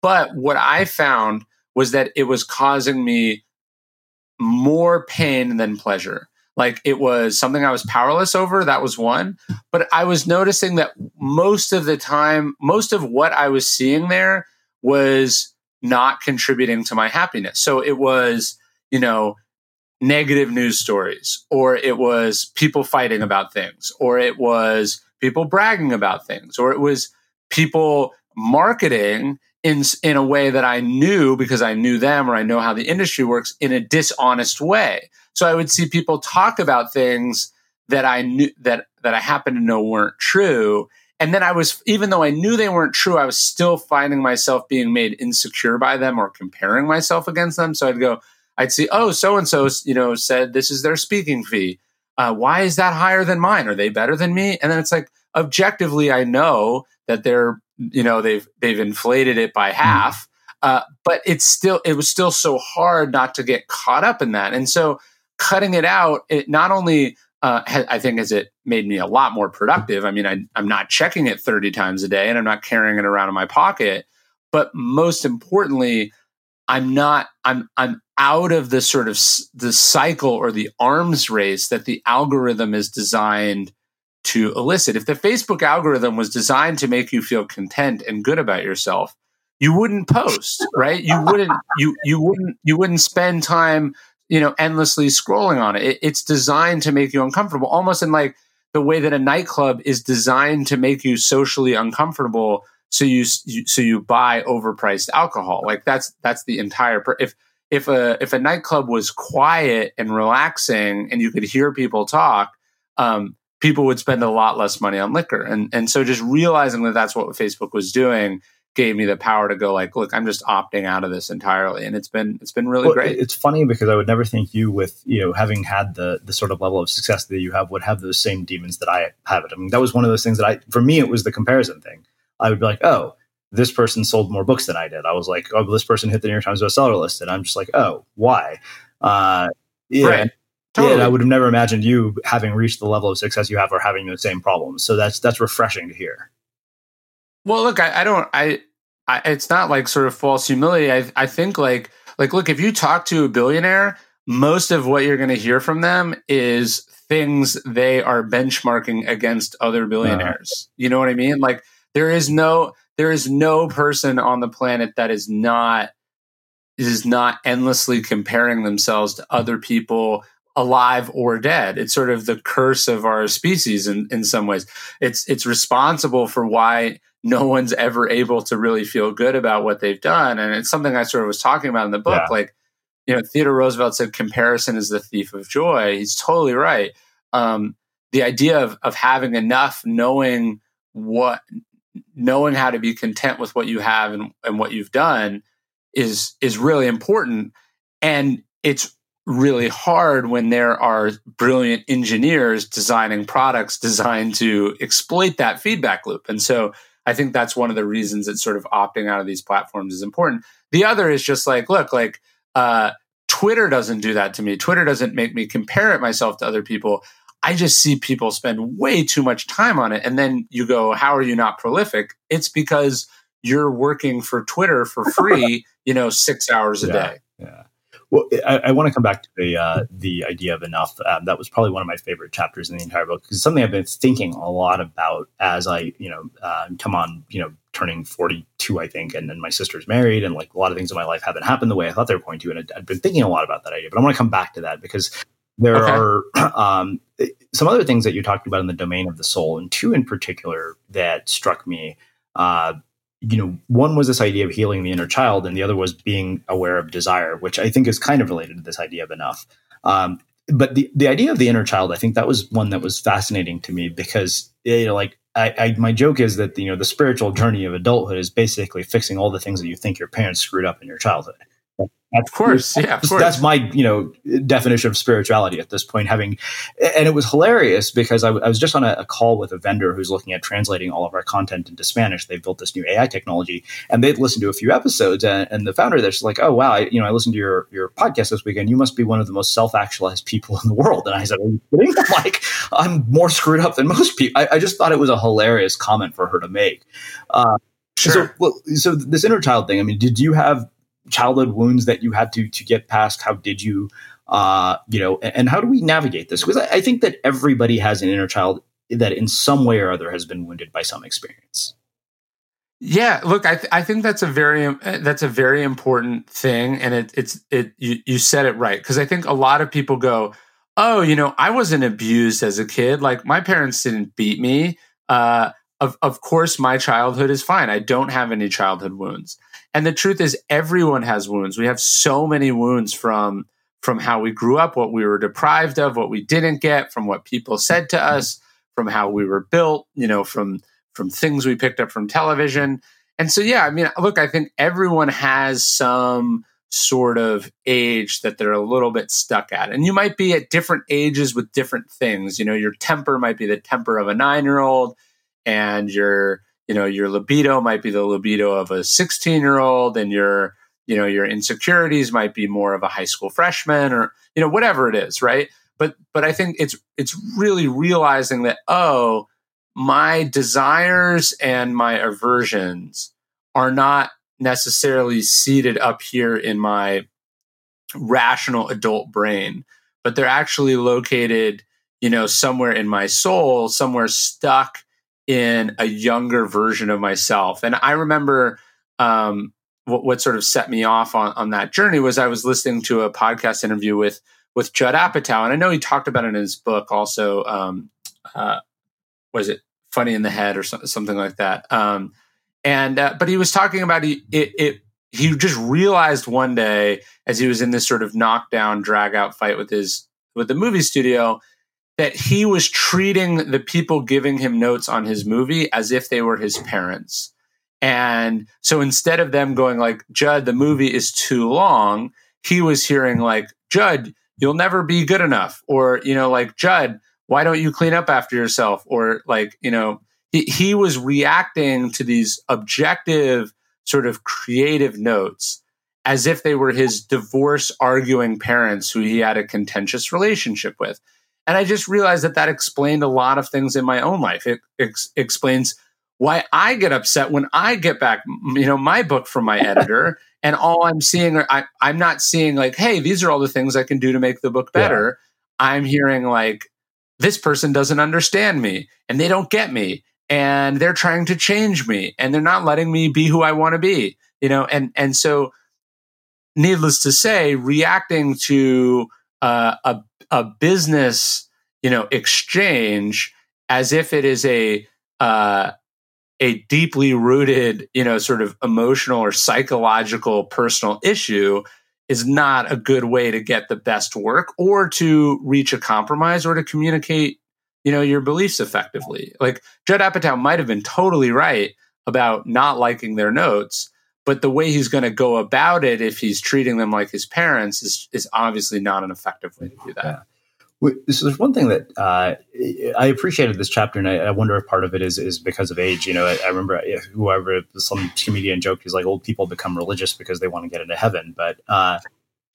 but what I found was that it was causing me more pain than pleasure. Like it was something I was powerless over. That was one. But I was noticing that most of the time, most of what I was seeing there was not contributing to my happiness. So it was, you know, negative news stories, or it was people fighting about things, or it was people bragging about things, or it was people marketing in in a way that I knew because I knew them or I know how the industry works in a dishonest way. So I would see people talk about things that I knew that that I happen to know weren't true. And then I was, even though I knew they weren't true, I was still finding myself being made insecure by them or comparing myself against them. So I'd go, I'd see, oh, so and so, you know, said this is their speaking fee. Uh, why is that higher than mine? Are they better than me? And then it's like, objectively, I know that they're, you know, they've they've inflated it by half. Uh, but it's still, it was still so hard not to get caught up in that. And so cutting it out, it not only uh, I think has it made me a lot more productive. I mean, I, I'm not checking it 30 times a day and I'm not carrying it around in my pocket. But most importantly, I'm not, I'm, I'm out of the sort of the cycle or the arms race that the algorithm is designed to elicit. If the Facebook algorithm was designed to make you feel content and good about yourself, you wouldn't post, <laughs> right? You wouldn't, you, you wouldn't, you wouldn't spend time you know, endlessly scrolling on it. it. It's designed to make you uncomfortable, almost in like the way that a nightclub is designed to make you socially uncomfortable. So you, you so you buy overpriced alcohol. Like that's that's the entire. Per- if if a if a nightclub was quiet and relaxing and you could hear people talk, um, people would spend a lot less money on liquor. And and so just realizing that that's what Facebook was doing gave me the power to go like look i'm just opting out of this entirely. And it's been it's been really well, great. it's funny because i would never think you with you know having had the the sort of level of success that you have would have those same demons that i have. It i mean that was one of those things that i for me it was the comparison thing. I would be like oh this person sold more books than i did. I was like oh this person hit the new york times bestseller list. And i'm just like oh why? Uh yeah. Right. Totally. Yeah, I would have never imagined you having reached the level of success you have or having the same problems. So that's that's refreshing to hear. Well, look, I, I don't. I, I, it's not like sort of false humility. I, I think like like look, if you talk to a billionaire, most of what you're going to hear from them is things they are benchmarking against other billionaires. Uh-huh. You know what I mean? Like there is no there is no person on the planet that is not is not endlessly comparing themselves to other people alive or dead. It's sort of the curse of our species in, in some ways. It's it's responsible for why no one's ever able to really feel good about what they've done. And it's something I sort of was talking about in the book. Yeah. Like, you know, Theodore Roosevelt said comparison is the thief of joy. He's totally right. Um, the idea of, of having enough, knowing what, knowing how to be content with what you have and, and what you've done is, is really important. And it's really hard when there are brilliant engineers designing products designed to exploit that feedback loop. And so, I think that's one of the reasons that sort of opting out of these platforms is important. The other is just like, look, like uh, Twitter doesn't do that to me. Twitter doesn't make me compare it myself to other people. I just see people spend way too much time on it. And then you go, how are you not prolific? It's because you're working for Twitter for free, <laughs> you know, six hours a yeah, day. Yeah. Well, I, I want to come back to the uh, the idea of enough. Um, that was probably one of my favorite chapters in the entire book because something I've been thinking a lot about as I, you know, uh, come on, you know, turning forty two, I think, and then my sister's married, and like a lot of things in my life haven't happened the way I thought they were going to, and i have been thinking a lot about that idea. But I want to come back to that because there okay. are <clears throat> um, some other things that you talked about in the domain of the soul, and two in particular that struck me. Uh, you know, one was this idea of healing the inner child, and the other was being aware of desire, which I think is kind of related to this idea of enough. Um, but the, the idea of the inner child, I think that was one that was fascinating to me because, you know, like I, I, my joke is that, you know, the spiritual journey of adulthood is basically fixing all the things that you think your parents screwed up in your childhood. Of course, yeah, of course. That's my you know definition of spirituality at this point. Having, and it was hilarious because I, I was just on a, a, call with a vendor who's looking at translating all of our content into Spanish. They've built this new AI technology, and they'd listened to a few episodes. And, and the founder there's like, "Oh wow, I, you know, I listened to your your podcast this weekend. You must be one of the most self actualized people in the world." And I said, "Are you kidding? <laughs> like, I'm more screwed up than most people." I, I, just thought it was a hilarious comment for her to make. Uh, Sure. So, well, so this inner child thing. I mean, did you have childhood wounds that you had to to get past? How did you, uh, you know, and, and how do we navigate this? Because I, I think that everybody has an inner child that in some way or other has been wounded by some experience. Yeah, look, I th- I think that's a very that's a very important thing, and it, it's it you you said it right because I think a lot of people go, oh, you know, I wasn't abused as a kid, like my parents didn't beat me. Uh, of, of course, my childhood is fine. I don't have any childhood wounds. And the truth is, everyone has wounds. We have so many wounds from from how we grew up, what we were deprived of, what we didn't get, from what people said to us, from how we were built, you know, from from things we picked up from television. And so, yeah, I mean, look, I think everyone has some sort of age that they're a little bit stuck at. And you might be at different ages with different things. You know, your temper might be the temper of a nine year old, and your, you know, your libido might be the libido of a 16 year old, and your, you know, your insecurities might be more of a high school freshman or, you know, whatever it is, right? But but I think it's it's really realizing that, oh, my desires and my aversions are not necessarily seated up here in my rational adult brain, but they're actually located, you know, somewhere in my soul, somewhere stuck in a younger version of myself. And I remember um, what, what sort of set me off on, on that journey was I was listening to a podcast interview with with Judd Apatow, and I know he talked about it in his book also. Um, uh, was it funny in the head or so, something like that? Um, and uh, but he was talking about he, it, it he just realized one day as he was in this sort of knockdown drag out fight with his with the movie studio that he was treating the people giving him notes on his movie as if they were his parents and so instead of them going like judd the movie is too long he was hearing like judd you'll never be good enough or you know like judd why don't you clean up after yourself or like you know he, he was reacting to these objective sort of creative notes as if they were his divorce arguing parents who he had a contentious relationship with. And I just realized that that explained a lot of things in my own life. It ex- explains why I get upset when I get back, you know, my book from my editor, <laughs> and all I'm seeing, are, I, I'm not seeing like, hey, these are all the things I can do to make the book better. Yeah. I'm hearing like, this person doesn't understand me, and they don't get me, and they're trying to change me and they're not letting me be who I want to be, you know, and, and so needless to say, reacting to uh, a, a business, you know, exchange as if it is a, uh, a deeply rooted, you know, sort of emotional or psychological personal issue is not a good way to get the best work or to reach a compromise or to communicate you know, your beliefs effectively. Like Judd Apatow might have been totally right about not liking their notes, but the way he's going to go about it if he's treating them like his parents is is obviously not an effective way to do that. Yeah. So there's one thing that uh, I appreciated this chapter, and I, I, wonder if part of it is is because of age. You know, I, I remember whoever some comedian joked, he's like, "Old people become religious because they want to get into heaven." But uh,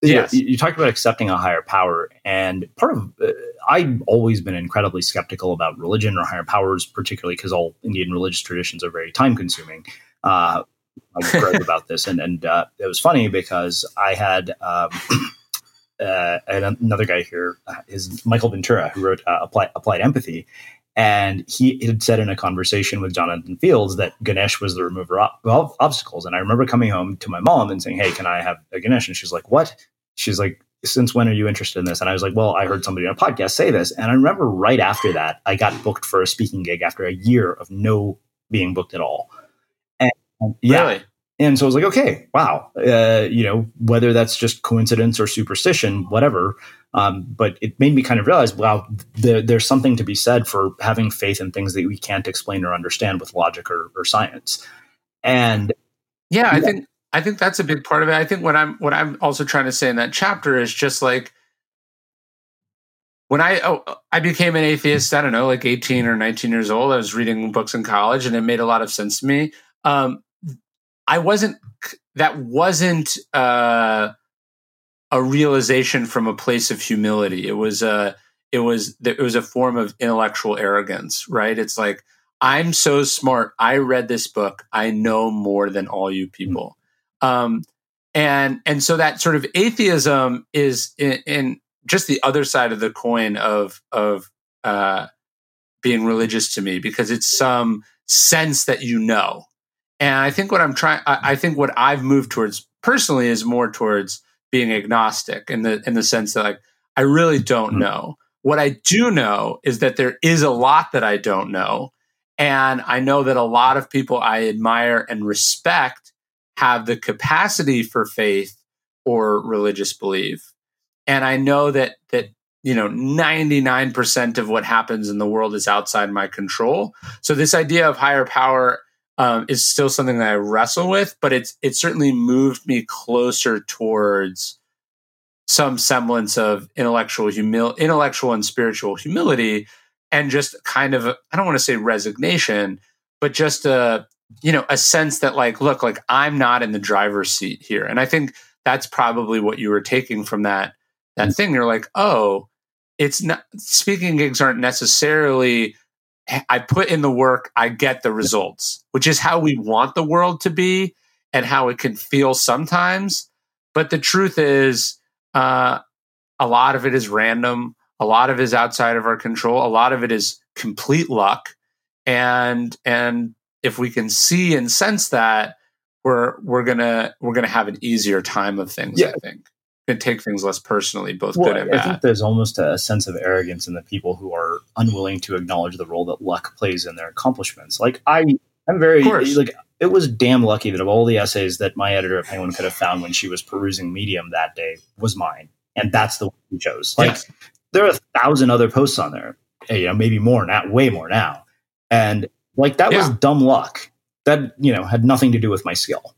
yes. you, you, talked about accepting a higher power, and part of uh, I've always been incredibly skeptical about religion or higher powers, particularly because all Indian religious traditions are very time consuming. Read <laughs> about this, and and uh, it was funny because I had. Um, <clears throat> uh, another guy here uh, Michael Ventura, who wrote uh, Applied, Applied Empathy, and he had said in a conversation with Jonathan Fields that Ganesh was the remover of obstacles. And I remember coming home to my mom and saying, Hey, can I have a Ganesh? And she's like, What? She's like, Since when are you interested in this? And I was like, Well, I heard somebody on a podcast say this. And I remember right after that, I got booked for a speaking gig after a year of no being booked at all. And yeah. Really? And so I was like, okay, wow, uh, you know, whether that's just coincidence or superstition, whatever. Um, but it made me kind of realize, wow, there, there's something to be said for having faith in things that we can't explain or understand with logic or, or science. And yeah, yeah, I think I think that's a big part of it. I think what I'm what I'm also trying to say in that chapter is just like when I oh, I became an atheist, I don't know, like 18 or 19 years old. I was reading books in college, and it made a lot of sense to me. Um, I wasn't that wasn't uh, a realization from a place of humility. It was a it was it was a form of intellectual arrogance, right? It's like I'm so smart. I read this book. I know more than all you people. Um, and and so that sort of atheism is in, in just the other side of the coin of of uh, being religious to me because it's some sense that you know. And I think what I'm trying, I, I think what I've moved towards personally is more towards being agnostic in the in the sense that like I really don't mm-hmm. know. What I do know is that there is a lot that I don't know, And I know that a lot of people I admire and respect have the capacity for faith or religious belief. And I know that that you know 99% of what happens in the world is outside my control. So this idea of higher power um, is still something that I wrestle with, but it's it certainly moved me closer towards some semblance of intellectual humil- intellectual and spiritual humility and just kind of I don't want to say resignation, but just a you know a sense that like look like I'm not in the driver's seat here, and I think that's probably what you were taking from that that thing. You're like, oh, it's not speaking gigs aren't necessarily. I put in the work, I get the results, which is how we want the world to be and how it can feel sometimes. But the truth is, uh, a lot of it is random. A lot of it is outside of our control. A lot of it is complete luck. And and if we can see and sense that, we're we're gonna we're gonna have an easier time of things. Yeah. I think and take things less personally, both well, good and bad. I think there's almost a sense of arrogance in the people who are unwilling to acknowledge the role that luck plays in their accomplishments. Like I, I'm very like it was damn lucky that of all the essays that my editor at Penguin could have found when she was perusing Medium that day was mine, and that's the one we chose. Like yes there are a thousand other posts on there, eh, you know, maybe more now, way more now. And like that yeah. was dumb luck. That, you know, had nothing to do with my skill.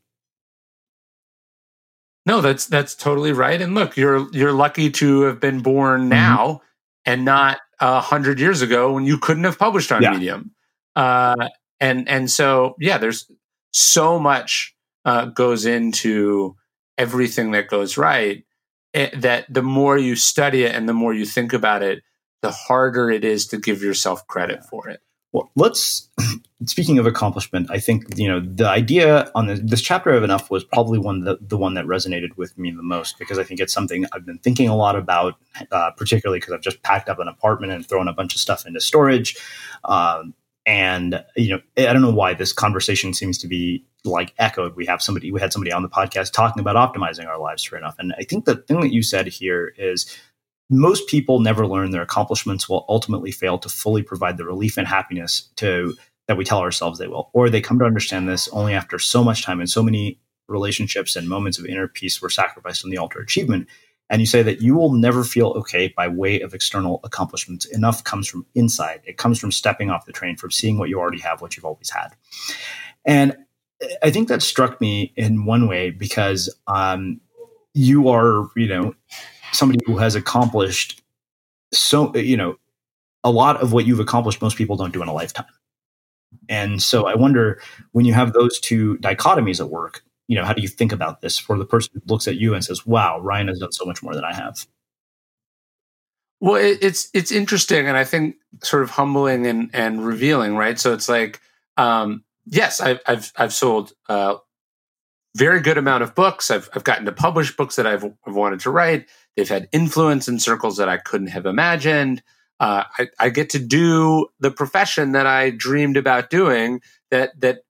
No, that's that's totally right. And look, you're you're lucky to have been born mm-hmm. now mm-hmm. and not a hundred years ago when you couldn't have published on yeah. Medium. Uh, and and so yeah, there's so much uh, goes into everything that goes right it, that the more you study it and the more you think about it, the harder it is to give yourself credit for it. Well, let's. <clears throat> Speaking of accomplishment, I think you know the idea on this chapter of enough was probably one the the one that resonated with me the most because I think it's something I've been thinking a lot about, uh, particularly because I've just packed up an apartment and thrown a bunch of stuff into storage. Um, and you know, I don't know why this conversation seems to be like echoed. We have somebody, we had somebody on the podcast talking about optimizing our lives for enough. And I think the thing that you said here is most people never learn their accomplishments will ultimately fail to fully provide the relief and happiness to that we tell ourselves they will, or they come to understand this only after so much time and so many relationships and moments of inner peace were sacrificed on the altar achievement. And you say that you will never feel okay by way of external accomplishments. Enough comes from inside. It comes from stepping off the train, from seeing what you already have, what you've always had. And I think that struck me in one way because um, you are, you know, somebody who has accomplished so, you know, a lot of what you've accomplished, most people don't do in a lifetime. And so I wonder when you have those two dichotomies at work, you know, how do you think about this for the person who looks at you and says, wow, Ryan has done so much more than I have? Well, it's it's interesting, and I think sort of humbling and and revealing, right? So it's like, um, yes, I've I've, I've sold a uh, very good amount of books. I've I've gotten to publish books that I've, I've wanted to write. They've had influence in circles that I couldn't have imagined. Uh, I, I get to do the profession that I dreamed about doing. That that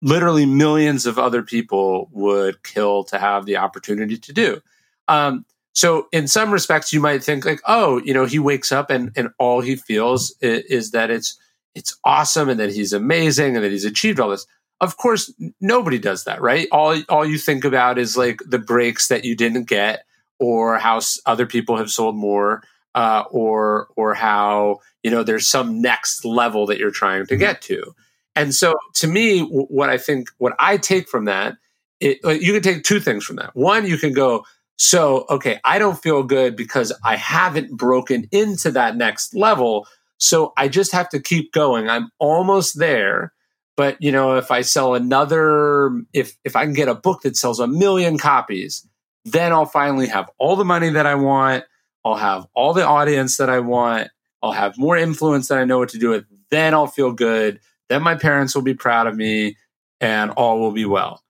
literally millions of other people would kill to have the opportunity to do. Um, so in some respects, you might think like, oh, you know, he wakes up and and all he feels is, is that it's it's awesome and that he's amazing and that he's achieved all this. Of course, nobody does that, right? All all you think about is like the breaks that you didn't get, or how other people have sold more, uh, or or how you know there's some next level that you're trying to get to. And so, to me, what I think, what I take from that, it, you can take two things from that. One, you can go, so okay, I don't feel good because I haven't broken into that next level. So I just have to keep going. I'm almost there. But you know, if I sell another, if if I can get a book that sells a million copies, then I'll finally have all the money that I want. I'll have all the audience that I want. I'll have more influence that I know what to do with. Then I'll feel good. Then my parents will be proud of me, and all will be well.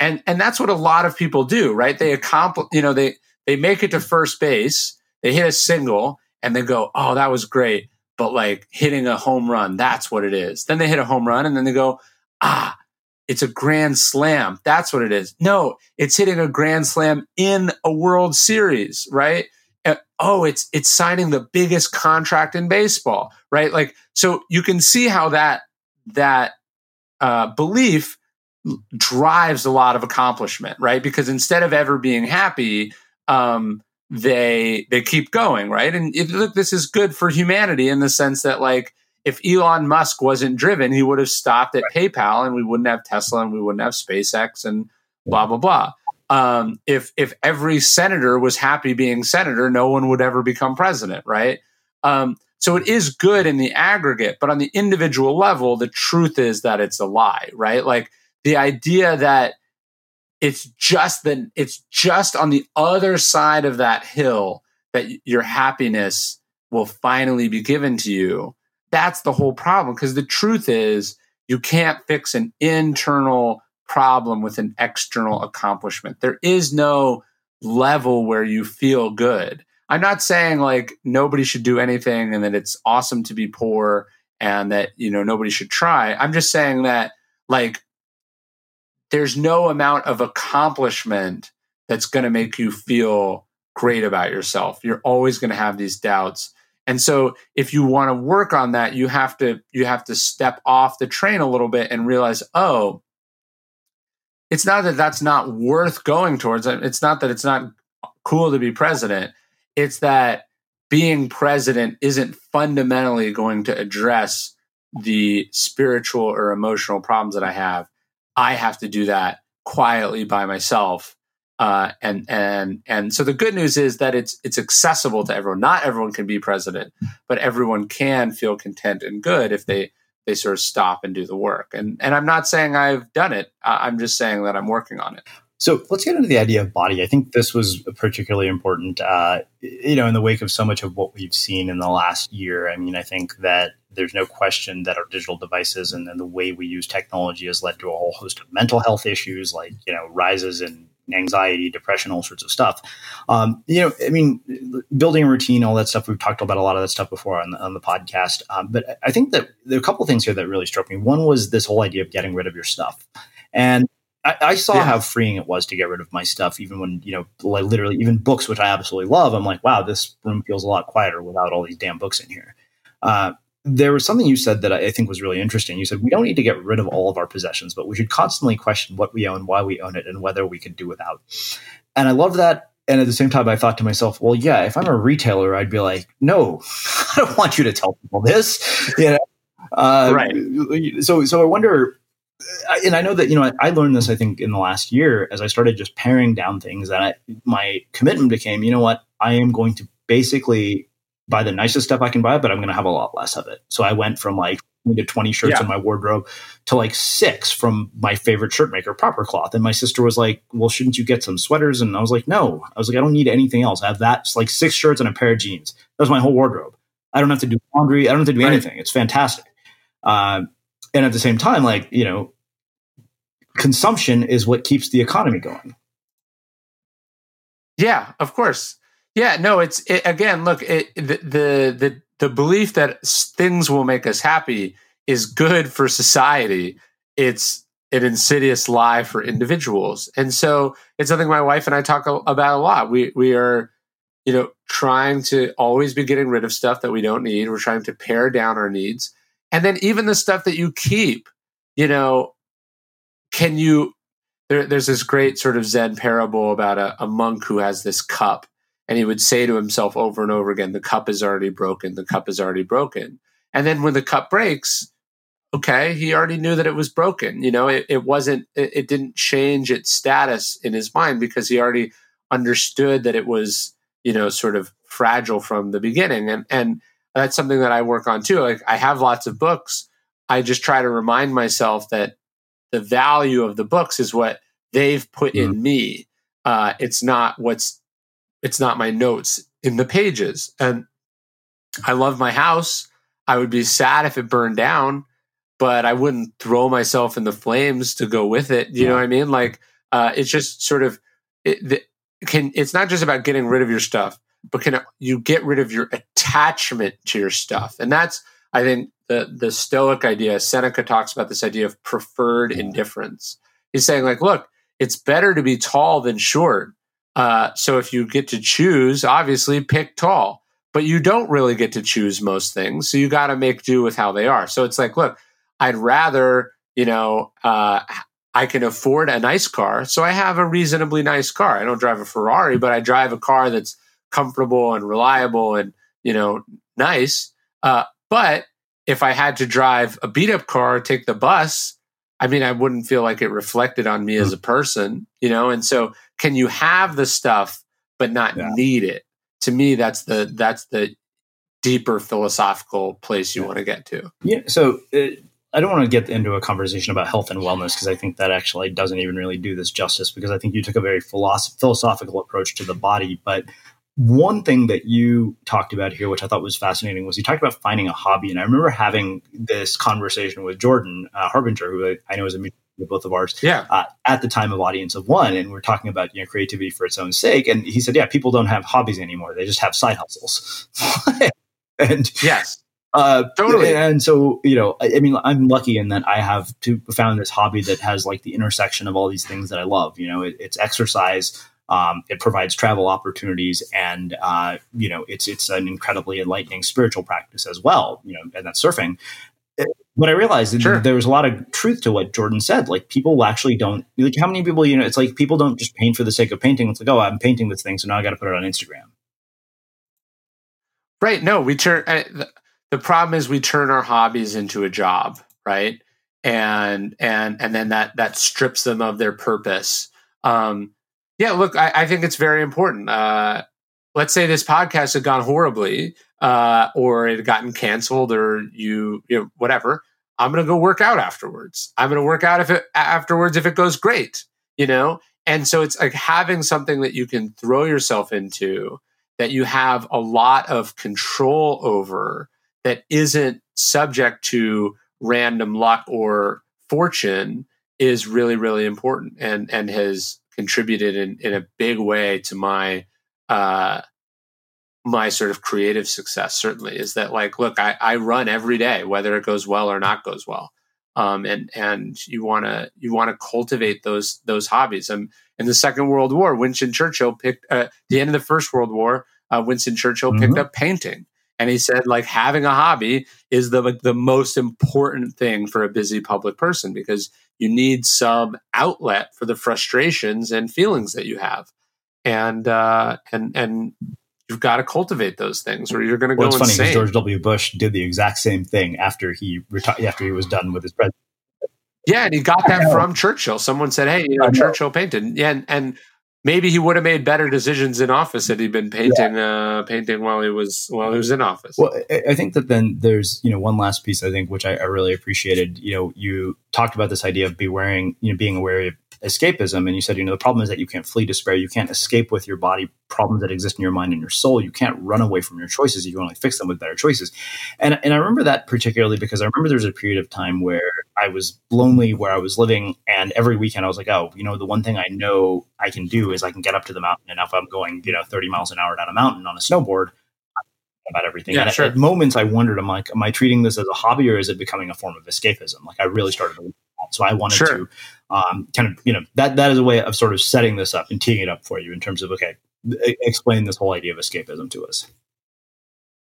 And and that's what a lot of people do, right? They accomplish, you know, they they make it to first base, they hit a single, and they go, "Oh, that was great." but like hitting a home run, that's what it is. Then they hit a home run and then they go, ah, it's a grand slam. That's what it is. No, it's hitting a grand slam in a World Series, right? Uh, oh, it's it's signing the biggest contract in baseball, right? Like so you can see how that that uh, belief drives a lot of accomplishment, right? Because instead of ever being happy, um, they they keep going, right? And if, look, this is good for humanity in the sense that like if Elon Musk wasn't driven, he would have stopped at PayPal, and we wouldn't have Tesla, and we wouldn't have SpaceX, and blah blah blah. Um, if if every senator was happy being senator, no one would ever become president, right? Um, so it is good in the aggregate, but on the individual level, the truth is that it's a lie, right? Like the idea that it's just that it's just on the other side of that hill that your happiness will finally be given to you. That's the whole problem. Because the truth is, you can't fix an internal problem with an external accomplishment. There is no level where you feel good. I'm not saying like nobody should do anything and that it's awesome to be poor and that, you know, nobody should try. I'm just saying that like there's no amount of accomplishment that's going to make you feel great about yourself. You're always going to have these doubts. And so if you want to work on that, you have to you have to step off the train a little bit and realize, "Oh, it's not that that's not worth going towards. Uh, it's not that it's not cool to be president. It's that being president isn't fundamentally going to address the spiritual or emotional problems that I have. I have to do that quietly by myself. Uh, and and and so the good news is that it's it's accessible to everyone. Not everyone can be president, but everyone can feel content and good if they they sort of stop and do the work. And and I'm not saying I've done it. I'm just saying that I'm working on it. So let's get into the idea of body. I think this was particularly important, uh, you know, in the wake of so much of what we've seen in the last year. I mean, I think that there's no question that our digital devices and, and the way we use technology has led to a whole host of mental health issues, like you know, rises in anxiety, depression, all sorts of stuff. Um, you know, I mean, building a routine, all that stuff. We've talked about a lot of that stuff before on the, on the podcast. Um, but I think that there are a couple of things here that really struck me. One was this whole idea of getting rid of your stuff, and I, I saw yeah. how freeing it was to get rid of my stuff, even when, you know, like literally even books, which I absolutely love. I'm like, wow, this room feels a lot quieter without all these damn books in here. Uh, there was something you said that I think was really interesting. You said we don't need to get rid of all of our possessions, but we should constantly question what we own, why we own it, and whether we could do without. And I love that. And at the same time, I thought to myself, well, yeah, if I'm a retailer, I'd be like, no, <laughs> I don't want you to tell people this. <laughs> You know? Uh, right. So, so I wonder and I know that you know I, learned this I think in the last year as I started just paring down things that I, my commitment became you know what I am going to basically buy the nicest stuff I can buy but I'm going to have a lot less of it. So I went from like to 20 shirts yeah. in my wardrobe to like six from my favorite shirt maker proper cloth. And my sister was like well shouldn't you get some sweaters? And I was like no. I was like I don't need anything else. I have that it's like six shirts and a pair of jeans. That was my whole wardrobe. I don't have to do laundry. I don't have to do right. anything. It's fantastic. Uh, and at the same time, like you know, consumption is what keeps the economy going. Yeah, of course. Yeah, no, it's it, again. Look, it, the, the the the belief that things will make us happy is good for society. It's an insidious lie for individuals, and so it's something my wife and I talk about a lot. We we are, you know, trying to always be getting rid of stuff that we don't need. We're trying to pare down our needs and then even the stuff that you keep, you know, can you? There, there's this great sort of Zen parable about a, a monk who has this cup, and he would say to himself over and over again, "The cup is already broken. The cup is already broken." And then when the cup breaks, okay, he already knew that it was broken. You know, it, it wasn't. It, it didn't change its status in his mind because he already understood that it was, you know, sort of fragile from the beginning. And and that's something that I work on too. Like I have lots of books. I just try to remind myself that the value of the books is what they've put mm. in mm-hmm. me. Uh, it's not what's it's not my notes in the pages. And I love my house. I would be sad if it burned down, but I wouldn't throw myself in the flames to go with it. You yeah. know what I mean? Like uh, it's just sort of it, the, can. It's not just about getting rid of your stuff but can you get rid of your attachment to your stuff? And that's, I think, the the Stoic idea. Seneca talks about this idea of preferred indifference. He's saying, like, look, it's better to be tall than short. Uh, so if you get to choose, obviously pick tall, but you don't really get to choose most things. So you got to make do with how they are. So it's like, look, I'd rather, you know, uh, I can afford a nice car. So I have a reasonably nice car. I don't drive a Ferrari, but I drive a car that's comfortable and reliable and, you know, nice. Uh, but if I had to drive a beat up car, take the bus, I mean, I wouldn't feel like it reflected on me as a person, you know? And so can you have the stuff, but not yeah. need it? To me, that's the, that's the deeper philosophical place you yeah. want to get to. Yeah. So uh, I don't want to get into a conversation about health and wellness because I think that actually doesn't even really do this justice because I think you took a very philosoph- philosophical approach to the body. But one thing that you talked about here, which I thought was fascinating, was you talked about finding a hobby. And I remember having this conversation with Jordan uh, Harbinger, who I, know is a mutual both of ours, yeah. Uh, at the time of Audience of One, and we're talking about you know creativity for its own sake. And he said, "Yeah, people don't have hobbies anymore; they just have side hustles." <laughs> and yes, uh, totally. And so, you know, I, I, mean, I'm lucky in that I have to, found this hobby that has like the intersection of all these things that I love. You know, it, it's exercise, um, it provides travel opportunities, and uh, you know, it's it's an incredibly enlightening spiritual practice as well. You know, and that's surfing. But I realized sure. there was a lot of truth to what Jordan said. Like people actually don't like how many people you know. It's like people don't just paint for the sake of painting. It's like oh, I'm painting this thing, so now I got to put it on Instagram. Right. No, we turn. Uh, the, the problem is we turn our hobbies into a job, right? And and and then that that strips them of their purpose. Um, yeah, look, I, I think it's very important. Uh, let's say this podcast had gone horribly, uh, or it had gotten canceled, or you, you know, whatever. I'm going to go work out afterwards. I'm going to work out if it afterwards if it goes great, you know. And so it's like having something that you can throw yourself into that you have a lot of control over that isn't subject to random luck or fortune is really really important and and has contributed in, in a big way to my uh, my sort of creative success certainly is that like look I, I run every day whether it goes well or not goes well. Um, and and you want to you want to cultivate those those hobbies. Um, in the second world war winston churchill picked uh, the end of the first world war uh, winston churchill mm-hmm. picked up painting. And he said like having a hobby is the the most important thing for a busy public person because you need some outlet for the frustrations and feelings that you have. And uh, and and you've got to cultivate those things or you're going to well, go it's insane. funny george w bush did the exact same thing after he retired after he was done with his presidency yeah and he got that from churchill someone said hey you know, know. churchill painted yeah and, and maybe he would have made better decisions in office had he been painting yeah. uh, painting while he was while he was in office. Well, I think that then there's you know one last piece I think which I, I really appreciated. You know, you talked about this idea of be wearing you know being aware of escapism and you said you know the problem is that you can't flee despair you can't escape with your body problems that exist in your mind and your soul you can't run away from your choices you can only fix them with better choices and and i remember that particularly because i remember there was a period of time where i was lonely where i was living and every weekend i was like oh you know the one thing i know i can do is i can get up to the mountain and if i'm going you know 30 miles an hour down a mountain on a snowboard about everything. Yeah, and sure. at, at, moments, I wondered, I'm like, am I treating this as a hobby or is it becoming a form of escapism? Like I really started to so I wanted sure. to um, kind of, you know, that that is a way of sort of setting this up and teeing it up for you in terms of, okay, explain this whole idea of escapism to us.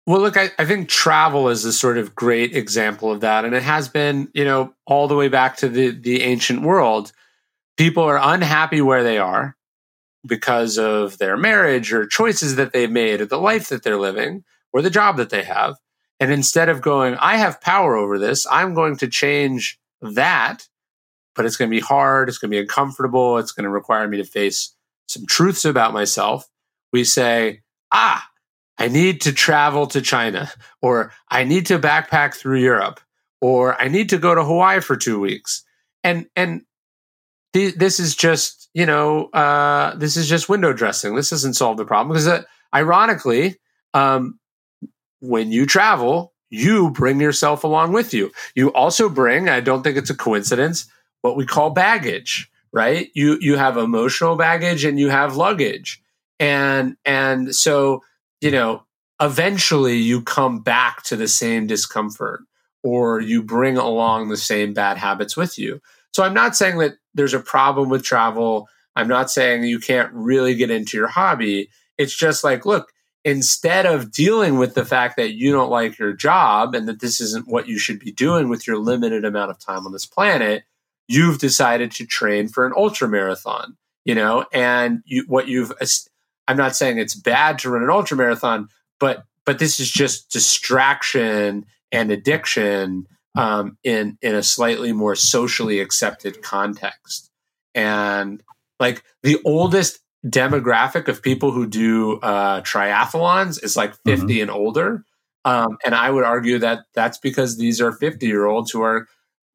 Well, look, I, I, think travel is a sort of great example of that. And it has been, you know, all the way back to the, the ancient world. People are unhappy where they are because of their marriage or choices that they've made or the life that they're living or the job that they have. And instead of going, I have power over this, I'm going to change that, but it's going to be hard. It's going to be uncomfortable. It's going to require me to face some truths about myself. We say, ah, I need to travel to China, or I need to backpack through Europe, or I need to go to Hawaii for two weeks. And, and th- this is just, you know, uh, this is just window dressing. This doesn't solve the problem because, uh, ironically, um, when you travel, you bring yourself along with you. You also bring, I don't think it's a coincidence, what we call baggage, right? You you have emotional baggage and you have luggage. And and so, you know, eventually you come back to the same discomfort or you bring along the same bad habits with you. So I'm not saying that there's a problem with travel. I'm not saying you can't really get into your hobby. It's just like, look, instead of dealing with the fact that you don't like your job and that this isn't what you should be doing with your limited amount of time on this planet, you've decided to train for an ultra marathon, you know, and you, what you've, I'm not saying it's bad to run an ultra marathon, but, but this is just distraction and addiction um, in, in a slightly more socially accepted context. And like the oldest demographic of people who do uh, triathlons is like 50 mm-hmm. and older. Um, and I would argue that that's because these are 50 year olds who are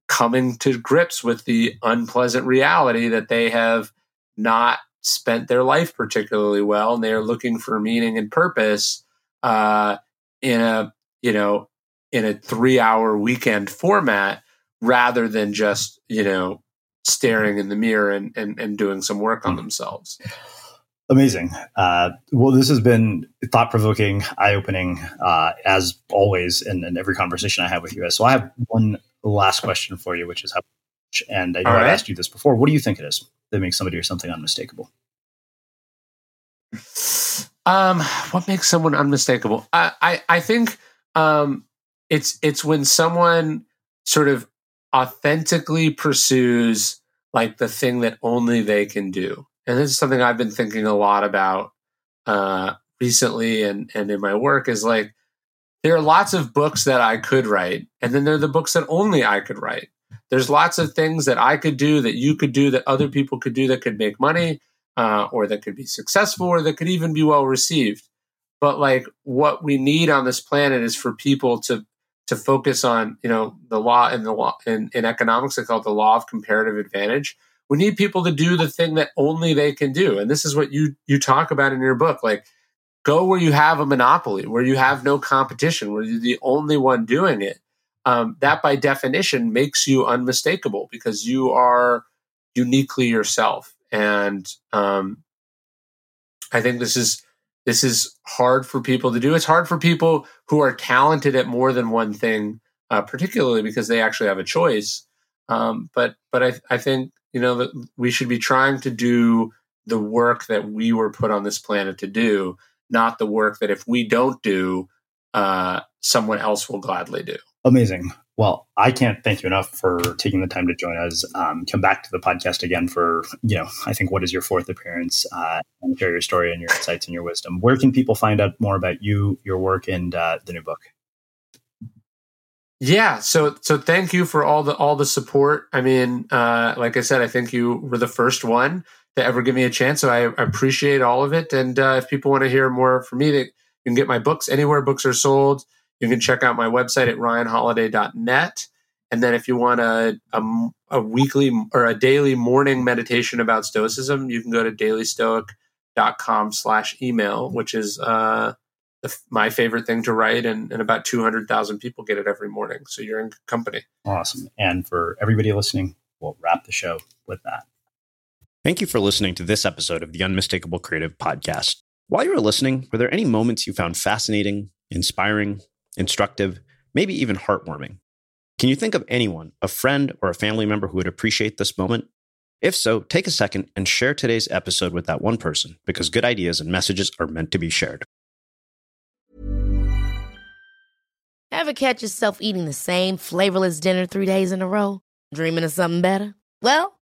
coming to grips with the unpleasant reality that they have not spent their life particularly well and they are looking for meaning and purpose uh, in a you know in a three hour weekend format rather than just you know staring in the mirror and, and, and doing some work on mm. themselves Amazing. Uh, well, this has been thought provoking, eye opening, uh, as always in, in, every conversation I have with you guys. So I have one last question for you, which is how, and I know right. I've asked you this before. What do you think it is that makes somebody or something unmistakable? Um, what makes someone unmistakable? I, I, I think um, it's it's when someone sort of authentically pursues like the thing that only they can do and this is something I've been thinking a lot about uh, recently and and in my work is like there are lots of books that I could write, and then there are the books that only I could write. There's lots of things that I could do that you could do that other people could do that could make money, uh, or that could be successful, or that could even be well received. But like what we need on this planet is for people to to focus on, you know, the law in the law in, in economics, they call it the law of comparative advantage we need people to do the thing that only they can do and this is what you you talk about in your book like go where you have a monopoly where you have no competition where you're the only one doing it. Um, that by definition makes you unmistakable because you are uniquely yourself. And um, i think this is this is hard for people to do. It's hard for people who are talented at more than one thing uh, particularly because they actually have a choice. Um, but but I, I think you know that we should be trying to do the work that we were put on this planet to do not the work that if we don't do uh, someone else will gladly do. Amazing. Well i can't thank you enough for taking the time to join us. Um, come back to the podcast again for you know i think what is your fourth appearance? Uh, and share your story and your insights and your wisdom. Where can people find out more about you your work and uh, the new book? Yeah, so so thank you for all the all the support. I mean, uh, like I said, I think you were the first one to ever give me a chance, so I, appreciate all of it. And uh, if people want to hear more from me, they, you can get my books anywhere books are sold. You can check out my website at ryanholiday.net. And then if you want a, a, a weekly or a daily morning meditation about stoicism, you can go to dailystoic.com slash email, which is uh, my favorite thing to write, and, and about 200,000 people get it every morning. So you're in company. Awesome. And for everybody listening, we'll wrap the show with that. Thank you for listening to this episode of the Unmistakable Creative Podcast. While you were listening, were there any moments you found fascinating, inspiring, instructive, maybe even heartwarming? Can you think of anyone, a friend or a family member who would appreciate this moment? If so, take a second and share today's episode with that one person because good ideas and messages are meant to be shared. Ever catch yourself eating the same flavorless dinner three days in a row? Dreaming of something better? Well,